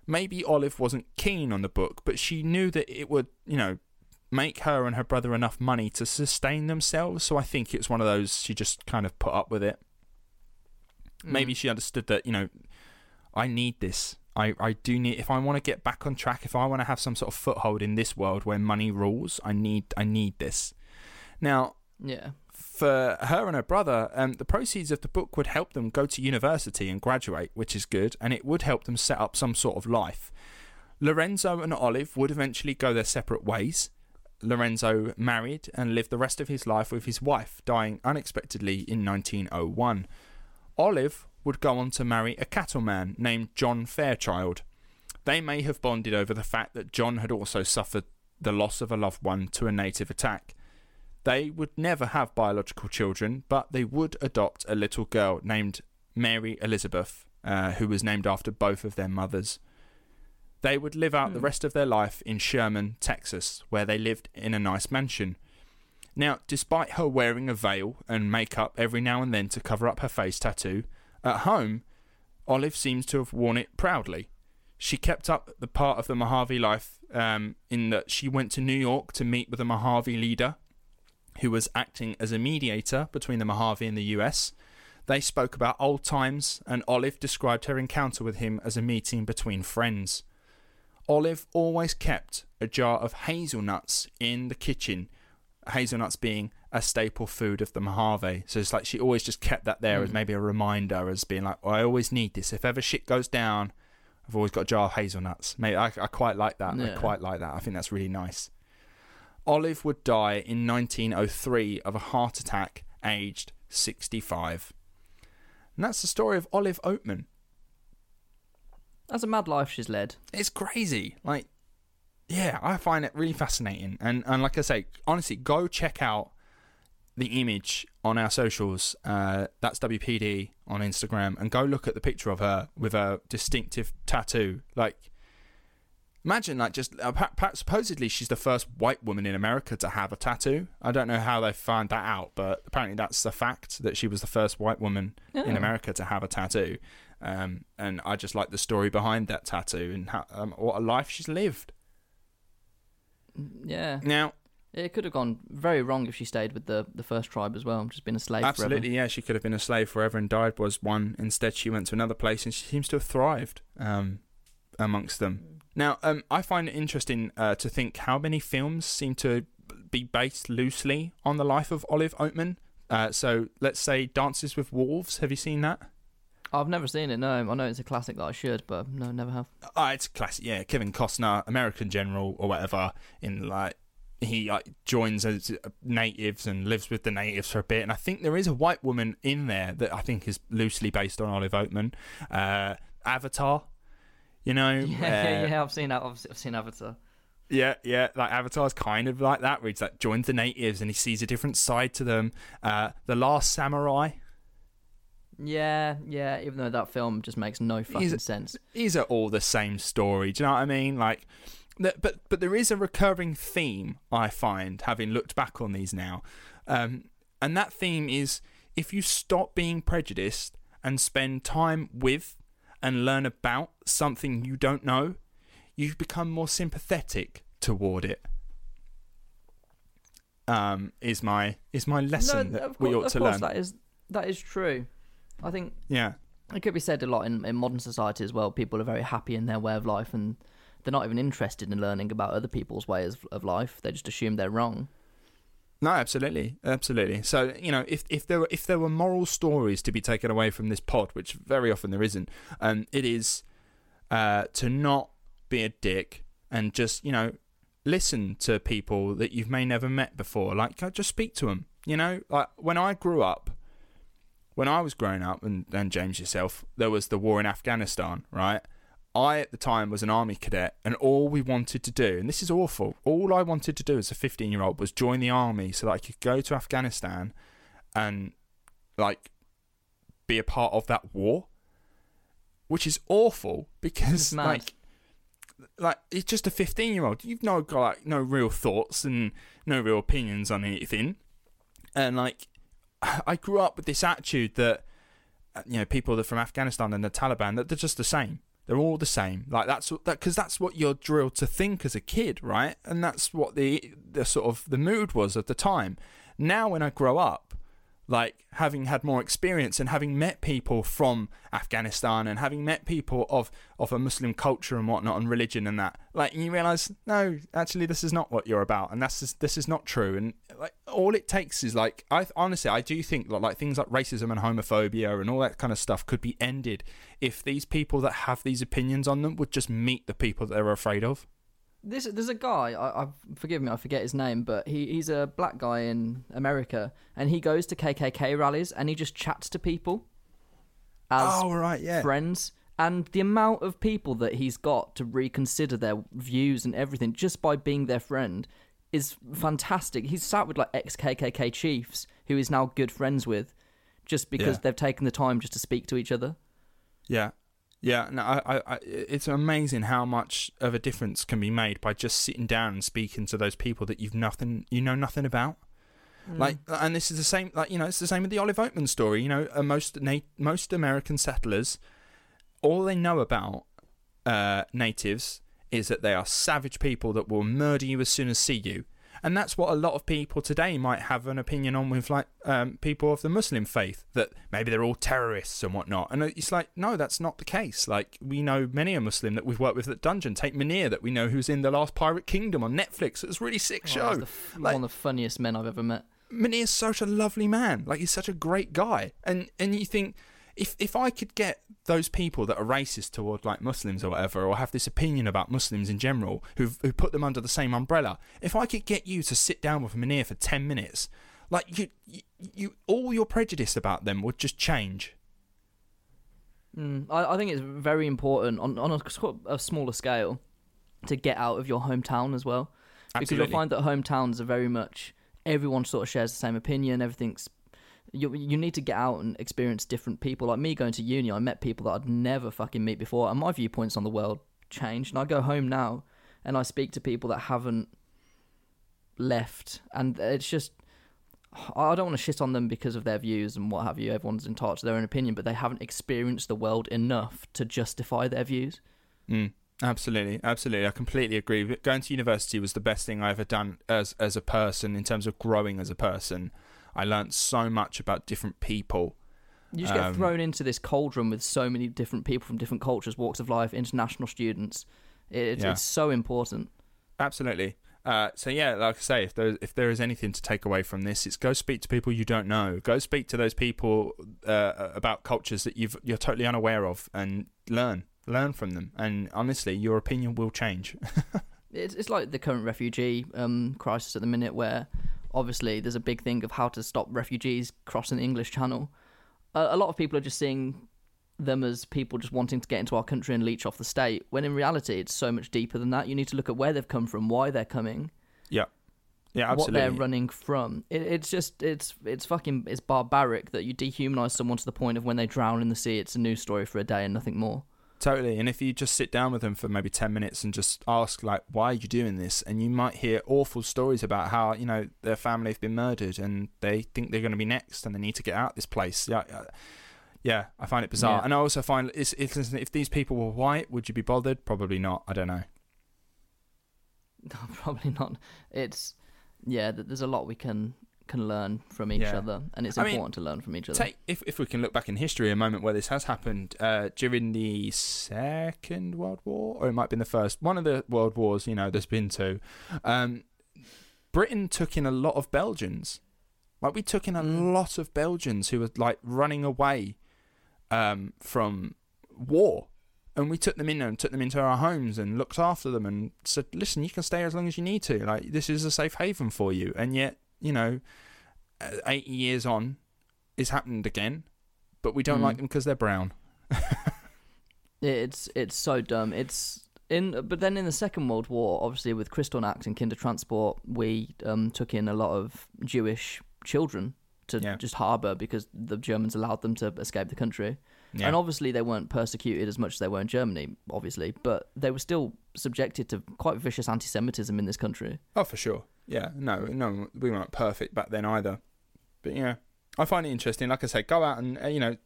[SPEAKER 1] Maybe Olive wasn't keen on the book, but she knew that it would, you know, make her and her brother enough money to sustain themselves, so I think it's one of those she just kind of put up with it. Mm. Maybe she understood that, you know, I need this. I, I do need if I want to get back on track, if I want to have some sort of foothold in this world where money rules, I need I need this. Now,
[SPEAKER 2] yeah.
[SPEAKER 1] For her and her brother, um, the proceeds of the book would help them go to university and graduate, which is good, and it would help them set up some sort of life. Lorenzo and Olive would eventually go their separate ways. Lorenzo married and lived the rest of his life with his wife, dying unexpectedly in 1901. Olive would go on to marry a cattleman named John Fairchild. They may have bonded over the fact that John had also suffered the loss of a loved one to a native attack. They would never have biological children, but they would adopt a little girl named Mary Elizabeth, uh, who was named after both of their mothers. They would live out the hmm. rest of their life in Sherman, Texas, where they lived in a nice mansion. Now, despite her wearing a veil and makeup every now and then to cover up her face tattoo, at home, Olive seems to have worn it proudly. She kept up the part of the Mojave life um, in that she went to New York to meet with a Mojave leader who was acting as a mediator between the Mojave and the US. They spoke about old times, and Olive described her encounter with him as a meeting between friends. Olive always kept a jar of hazelnuts in the kitchen, hazelnuts being a staple food of the Mojave. So it's like she always just kept that there mm. as maybe a reminder, as being like, oh, I always need this. If ever shit goes down, I've always got a jar of hazelnuts. Maybe I, I quite like that. Yeah. I quite like that. I think that's really nice. Olive would die in 1903 of a heart attack, aged 65. And that's the story of Olive Oatman.
[SPEAKER 2] That's a mad life she's led.
[SPEAKER 1] It's crazy. Like, yeah, I find it really fascinating. And and like I say, honestly, go check out the image on our socials. Uh, that's WPD on Instagram, and go look at the picture of her with a distinctive tattoo. Like, Imagine, like, just uh, supposedly she's the first white woman in America to have a tattoo. I don't know how they found that out, but apparently that's the fact that she was the first white woman in America to have a tattoo. Um, and I just like the story behind that tattoo and how, um, what a life she's lived.
[SPEAKER 2] Yeah.
[SPEAKER 1] Now,
[SPEAKER 2] it could have gone very wrong if she stayed with the, the first tribe as well, just been a slave
[SPEAKER 1] Absolutely,
[SPEAKER 2] forever.
[SPEAKER 1] yeah. She could have been a slave forever and died was one. Instead, she went to another place and she seems to have thrived um, amongst them. Now, um, I find it interesting uh, to think how many films seem to be based loosely on the life of Olive Oatman. Uh, so let's say Dances with Wolves. Have you seen that?
[SPEAKER 2] I've never seen it. No, I know it's a classic that I should, but no, never have.
[SPEAKER 1] Uh, it's a classic. Yeah, Kevin Costner, American general or whatever. In like he like, joins as natives and lives with the natives for a bit. And I think there is a white woman in there that I think is loosely based on Olive Oatman. Uh, Avatar you know,
[SPEAKER 2] yeah, uh, yeah, yeah. I've seen that. I've seen Avatar.
[SPEAKER 1] Yeah, yeah. Like Avatar's kind of like that, where he's like joins the natives and he sees a different side to them. Uh, the Last Samurai.
[SPEAKER 2] Yeah, yeah. Even though that film just makes no fucking
[SPEAKER 1] Is-
[SPEAKER 2] sense.
[SPEAKER 1] these are all the same story. Do you know what I mean? Like, but but there is a recurring theme I find having looked back on these now, um, and that theme is if you stop being prejudiced and spend time with and learn about something you don't know, you become more sympathetic toward it. Um, is my is my lesson
[SPEAKER 2] no,
[SPEAKER 1] that
[SPEAKER 2] of
[SPEAKER 1] we
[SPEAKER 2] course,
[SPEAKER 1] ought to
[SPEAKER 2] course
[SPEAKER 1] learn?
[SPEAKER 2] that is that is true. I think
[SPEAKER 1] Yeah.
[SPEAKER 2] it could be said a lot in, in modern society as well. People are very happy in their way of life, and they're not even interested in learning about other people's ways of life. They just assume they're wrong.
[SPEAKER 1] No, absolutely, absolutely. So you know, if if there were if there were moral stories to be taken away from this pod, which very often there isn't, um, it is uh, to not be a dick and just you know listen to people that you've may never met before. Like uh, just speak to them. You know, like when I grew up, when I was growing up, and and James yourself, there was the war in Afghanistan, right? I at the time was an army cadet, and all we wanted to do, and this is awful, all I wanted to do as a 15 year old was join the army so that I could go to Afghanistan and like be a part of that war, which is awful because like like it's just a 15 year old you've no got like no real thoughts and no real opinions on anything. And like i grew up with this attitude that uh, you know people that are from afghanistan and the taliban that they're just the same. They're all the same. Like that's that because that's what you're drilled to think as a kid right? And that's what the the sort of the mood was at the time. Now when i grow up like having had more experience and having met people from Afghanistan and having met people of of a Muslim culture and whatnot and religion and that, like you realize, no, actually, this is not what you're about, and that's just, this is not true. And like all it takes is like, I honestly, I do think like, like things like racism and homophobia and all that kind of stuff could be ended if these people that have these opinions on them would just meet the people that they're afraid of.
[SPEAKER 2] This there's a guy. I, I forgive me, I forget his name, but he, he's a black guy in America, and he goes to KKK rallies and he just chats to people as
[SPEAKER 1] Oh, right, yeah.
[SPEAKER 2] friends. And the amount of people that he's got to reconsider their views and everything just by being their friend is fantastic. He's sat with like ex KKK chiefs who he's now good friends with, just because
[SPEAKER 1] Yeah.
[SPEAKER 2] they've taken the time just to speak to each other.
[SPEAKER 1] Yeah, yeah. No, I, I, it's amazing how much of a difference can be made by just sitting down and speaking to those people that you've nothing, you know nothing about. Like, and this is the same. Like, you know, it's the same with the Olive Oatman story. You know, uh, most na- most American settlers, all they know about uh, natives is that they are savage people that will murder you as soon as see you. And that's what a lot of people today might have an opinion on with like um, people of the Muslim faith that maybe they're all terrorists and whatnot. And it's like, no, that's not the case. Like we know many a Muslim that we've worked with at Dungeon. Take Munir that we know who's in the Lost Pirate Kingdom on Netflix. It's a really sick
[SPEAKER 2] Oh,
[SPEAKER 1] show.
[SPEAKER 2] f-
[SPEAKER 1] Like-
[SPEAKER 2] one of the funniest men I've ever met.
[SPEAKER 1] Munir's such a lovely man. Like he's such a great guy. And and you think if if I could get those people that are racist toward like Muslims or whatever, or have this opinion about Muslims in general, who who put them under the same umbrella, if I could get you to sit down with Munir for ten minutes, like you you, you all your prejudice about them would just change.
[SPEAKER 2] Mm, I, I think it's very important on on a, a smaller scale to get out of your hometown as well, because you'll find that hometowns are very much everyone sort of shares the same opinion. Everything's you you need to get out and experience different people. Like me going to uni, I met people that I'd never fucking meet before, and my viewpoints on the world changed. And I go home now, and I speak to people that haven't left, and it's just. I don't want to shit on them because of their views and what have you. Everyone's entitled to their own opinion, but they haven't experienced the world enough to justify their views.
[SPEAKER 1] Mm, absolutely, absolutely. I completely agree. Going to university was the best thing I ever done as as a person in terms of growing as a person. I learned so much about different people.
[SPEAKER 2] You just get
[SPEAKER 1] Um,
[SPEAKER 2] thrown into this cauldron with so many different people from different cultures, walks of life, international students. It, it's,
[SPEAKER 1] Yeah.
[SPEAKER 2] it's so important.
[SPEAKER 1] Absolutely. Uh, so yeah, like I say, if there if there is anything to take away from this, it's go speak to people you don't know. Go speak to those people uh, about cultures that you've you're totally unaware of, and learn learn from them. And honestly, your opinion will change.
[SPEAKER 2] It's, it's like the current refugee um, crisis at the minute, where obviously there's a big thing of how to stop refugees crossing the English Channel. A, a lot of people are just seeing them as people just wanting to get into our country and leech off the state, when in reality it's so much deeper than that. You need to look at where they've come from, why they're coming.
[SPEAKER 1] yeah, Yeah, absolutely.
[SPEAKER 2] what they're running from. It, it's just it's it's fucking it's barbaric that you dehumanize someone to the point of when they drown in the sea, it's a news story for a day and nothing more.
[SPEAKER 1] Totally. And if you just sit down with them for maybe 10 minutes and just ask, like, why are you doing this? And you might hear awful stories about how, you know, their family have been murdered and they think they're going to be next and they need to get out of this place. Yeah. yeah. Yeah, I find it bizarre.
[SPEAKER 2] Yeah.
[SPEAKER 1] And I also find it's, it's, if these people were white, would you be bothered? Probably not. I don't know.
[SPEAKER 2] Probably not. It's yeah. There's a lot we can can learn from each
[SPEAKER 1] Yeah.
[SPEAKER 2] other, and it's
[SPEAKER 1] I mean,
[SPEAKER 2] important to learn from each other.
[SPEAKER 1] Take if if we can look back in history, a moment where this has happened uh, during the Second World War, or it might have been the first, one of the world wars. You know, there's been two. Um, Britain took in a lot of Belgians. Like we took in a lot of Belgians who were like running away um, from war, and we took them in and took them into our homes and looked after them and said, "Listen, you can stay as long as you need to. Like this is a safe haven for you." And yet, you know, eight years on, it's happened again, but we don't
[SPEAKER 2] Mm.
[SPEAKER 1] like them because they're brown.
[SPEAKER 2] It's it's so dumb. It's in, but then in the Second World War, obviously with Kristallnacht and Kindertransport, we um, took in a lot of Jewish children to
[SPEAKER 1] Yeah.
[SPEAKER 2] just harbour because the Germans allowed them to escape the country.
[SPEAKER 1] Yeah.
[SPEAKER 2] And obviously they weren't persecuted as much as they were in Germany, obviously, but they were still subjected to quite vicious anti-Semitism in this country.
[SPEAKER 1] Oh, for sure. Yeah, no, no, we weren't perfect back then either. But yeah, I find it interesting. Like I say, go out and uh, you know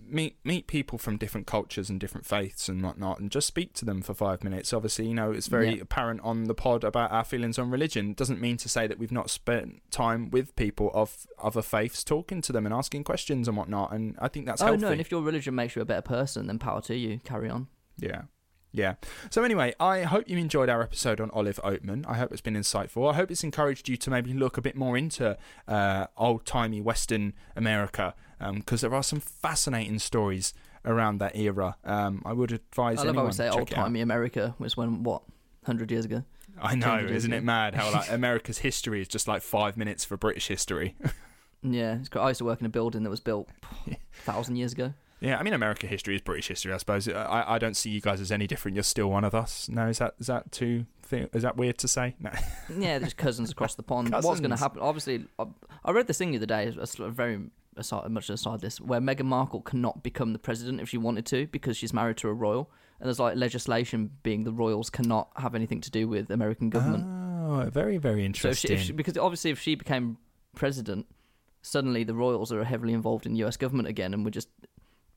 [SPEAKER 1] meet meet people from different cultures and different faiths and whatnot, and just speak to them for five minutes. Obviously, you know it's very
[SPEAKER 2] Yeah.
[SPEAKER 1] apparent on the pod about our feelings on religion. It Doesn't mean to say that we've not spent time with people of other faiths, talking to them and asking questions and whatnot. And I think that's
[SPEAKER 2] oh
[SPEAKER 1] healthy.
[SPEAKER 2] no, and if your religion makes you a better person, then power to you. Carry on.
[SPEAKER 1] Yeah. Yeah. So anyway, I hope you enjoyed our episode on Olive Oatman. I hope it's been insightful. I hope it's encouraged you to maybe look a bit more into uh, old timey Western America because there are some fascinating stories around that era. Um, I would advise
[SPEAKER 2] I love how
[SPEAKER 1] anyone
[SPEAKER 2] we say old timey America was when what hundred years ago.
[SPEAKER 1] I know, isn't it mad how like America's history is just like five minutes for British history?
[SPEAKER 2] Yeah, it's great. I used to work in a building that was built a thousand years ago.
[SPEAKER 1] Yeah, I mean American history is British history, I suppose. Uh, I, I don't see you guys as any different. You're still one of us. No, is that is that too? Is that weird to say? No.
[SPEAKER 2] Yeah, just cousins across the pond. What's going to happen? Obviously, I, I read this thing the other day. A sort of very aside, much aside this, where Meghan Markle cannot become the president if she wanted to because she's married to a royal, and there's like legislation being the royals cannot have anything to do with American government.
[SPEAKER 1] Oh, very very
[SPEAKER 2] so
[SPEAKER 1] interesting.
[SPEAKER 2] if she, if she, because obviously if she became president, suddenly the royals are heavily involved in U.S. government again, and we're just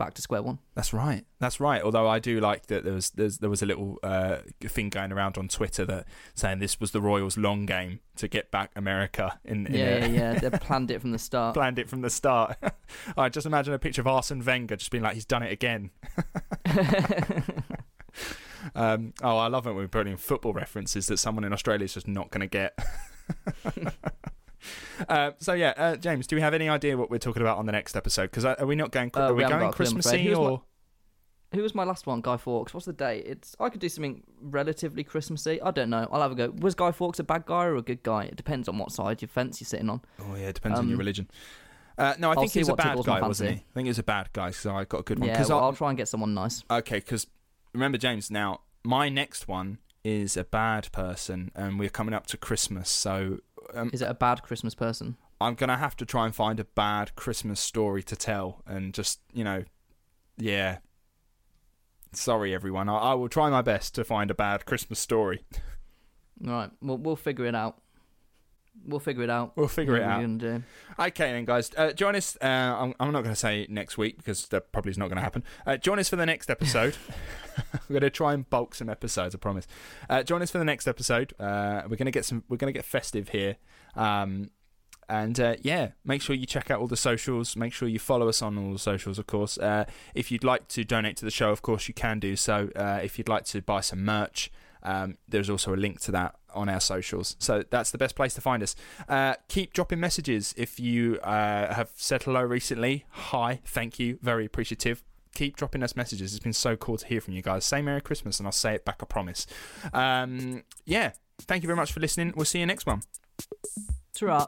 [SPEAKER 2] back to square one.
[SPEAKER 1] That's right. That's right. Although I do like that there was there's, there was a little uh, thing going around on Twitter that saying this was the Royals' long game to get back America in, in
[SPEAKER 2] Yeah,
[SPEAKER 1] a-
[SPEAKER 2] yeah, yeah. They planned it from the start.
[SPEAKER 1] planned it from the start. I just imagine a picture of Arsene Wenger just being like he's done it again. um, oh, I love it when we put in football references that someone in Australia is just not going to get. Uh, so yeah, uh, James, do we have any idea what we're talking about on the next episode? Because are we not going?
[SPEAKER 2] Uh,
[SPEAKER 1] are
[SPEAKER 2] we
[SPEAKER 1] we going
[SPEAKER 2] got a clue,
[SPEAKER 1] Christmassy
[SPEAKER 2] Who's my-
[SPEAKER 1] or?
[SPEAKER 2] Who was my last one? Guy Fawkes. What's the date? It's I could do something relatively Christmassy. I don't know. I'll have a go. Was Guy Fawkes a bad guy or a good guy? It depends on what side your fence you're sitting on.
[SPEAKER 1] Oh yeah, it depends on your
[SPEAKER 2] Um,
[SPEAKER 1] religion. Uh, no, I
[SPEAKER 2] I'll
[SPEAKER 1] think he's a bad guy, wasn't he? I think he's a bad guy, so I got a good one.
[SPEAKER 2] Yeah, well,
[SPEAKER 1] I-
[SPEAKER 2] I'll try and get someone nice.
[SPEAKER 1] Okay, because remember, James. Now, my next one is a bad person, and we're coming up to Christmas, so um,
[SPEAKER 2] Is it a bad Christmas person?
[SPEAKER 1] I'm gonna have to try and find a bad Christmas story to tell, and just you know, yeah. Sorry, everyone. I, I will try my best to find a bad Christmas story.
[SPEAKER 2] All right, we'll we'll figure it out. We'll figure it out.
[SPEAKER 1] We'll figure it out. Okay, then, guys. Uh, join us. Uh, I'm, I'm not going to say next week because that probably is not going to happen. Uh, join us for the next episode. we're going to try and bulk some episodes. I promise. Uh, join us for the next episode. Uh, we're going to get some. We're going to get festive here. Um, and uh, yeah, make sure you check out all the socials. Make sure you follow us on all the socials, of course. Uh, if you'd like to donate to the show, of course, you can do so. Uh, if you'd like to buy some merch, um, there's also a link to that on our socials. So that's the best place to find us. Uh, keep dropping messages if you uh, have said hello recently. Hi, thank you, very appreciative. Keep dropping us messages. It's been so cool to hear from you guys. Say Merry Christmas, and I'll say it back. I promise. Um, yeah, thank you very much for listening. We'll see you next one.
[SPEAKER 2] Ta-ra.